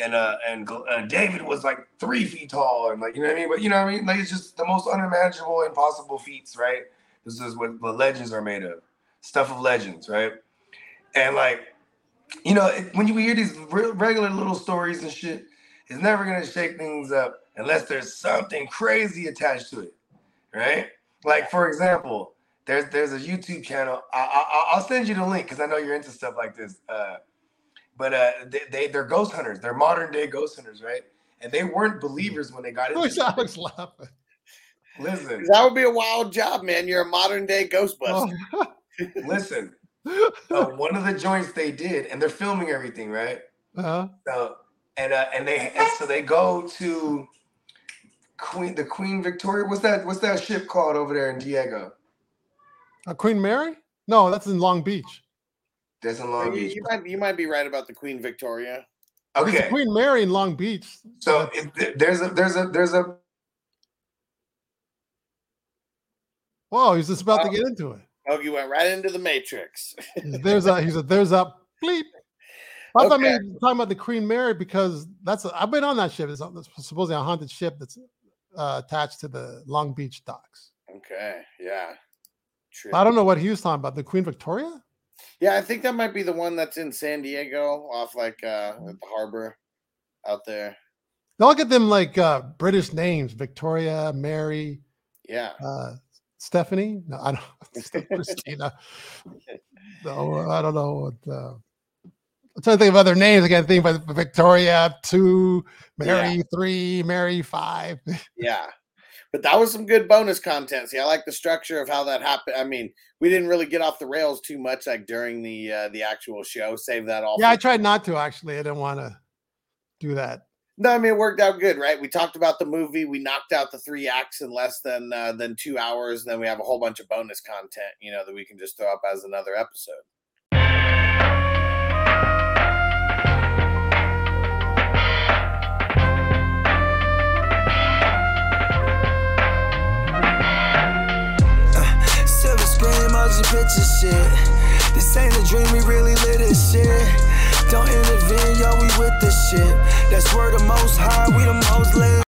and uh and uh, David was like three feet tall and like you know what I mean. But you know what I mean? Like it's just the most unimaginable, impossible feats, right? This is what, the legends are made of, stuff of legends, right? And like, you know, when you hear these re- regular little stories and shit, it's never gonna shake things up unless there's something crazy attached to it, right? Like for example, there's there's a YouTube channel. I, I, I'll send you the link because I know you're into stuff like this. Uh, but uh, they, they they're ghost hunters. They're modern day ghost hunters, right? And they weren't believers when they got into Who's it. Alex laughing? Listen, That would be a wild job, man. You're a modern day Ghostbuster. Oh. listen. Uh, one of the joints they did, and they're filming everything, right? Uh-huh. So and uh, and they and so they go to Queen the Queen Victoria. What's that? What's that ship called over there in Diego? Uh, Queen Mary? No, that's in Long Beach. That's in Long you, Beach. you might you might be right about the Queen Victoria. There's a Okay, Queen Mary in Long Beach. so if, there's a there's a there's a Whoa, he's just about to get into it. Oh, you went right into the Matrix. There's a he's a there's a bleep. I thought Okay. maybe talking about the Queen Mary because that's a, I've been on that ship. It's, it's supposedly a haunted ship that's uh, attached to the Long Beach docks. Okay, yeah. But I don't know what he was talking about. The Queen Victoria? Yeah, I think that might be the one that's in San Diego, off like uh at the harbor out there. They all get them like uh, British names: Victoria, Mary, Yeah. uh, Stephanie. No, I don't. Christina. No, I don't know. What, uh, I'm trying to think of other names. I can't think of Victoria two, Mary three, Mary five. Yeah. But that was some good bonus content. See, I like the structure of how that happened. I mean, we didn't really get off the rails too much like during the uh, the actual show. Save that all. yeah, I tried not to actually. I didn't want to do that. No, I mean it worked out good, right? We talked about the movie. We knocked out the three acts in less than uh, than two hours. And then we have a whole bunch of bonus content, you know, that we can just throw up as another episode. Picture shit. This ain't a dream, we really live this shit. Don't intervene, yo, we with this shit. That's where the most high, we the most lit.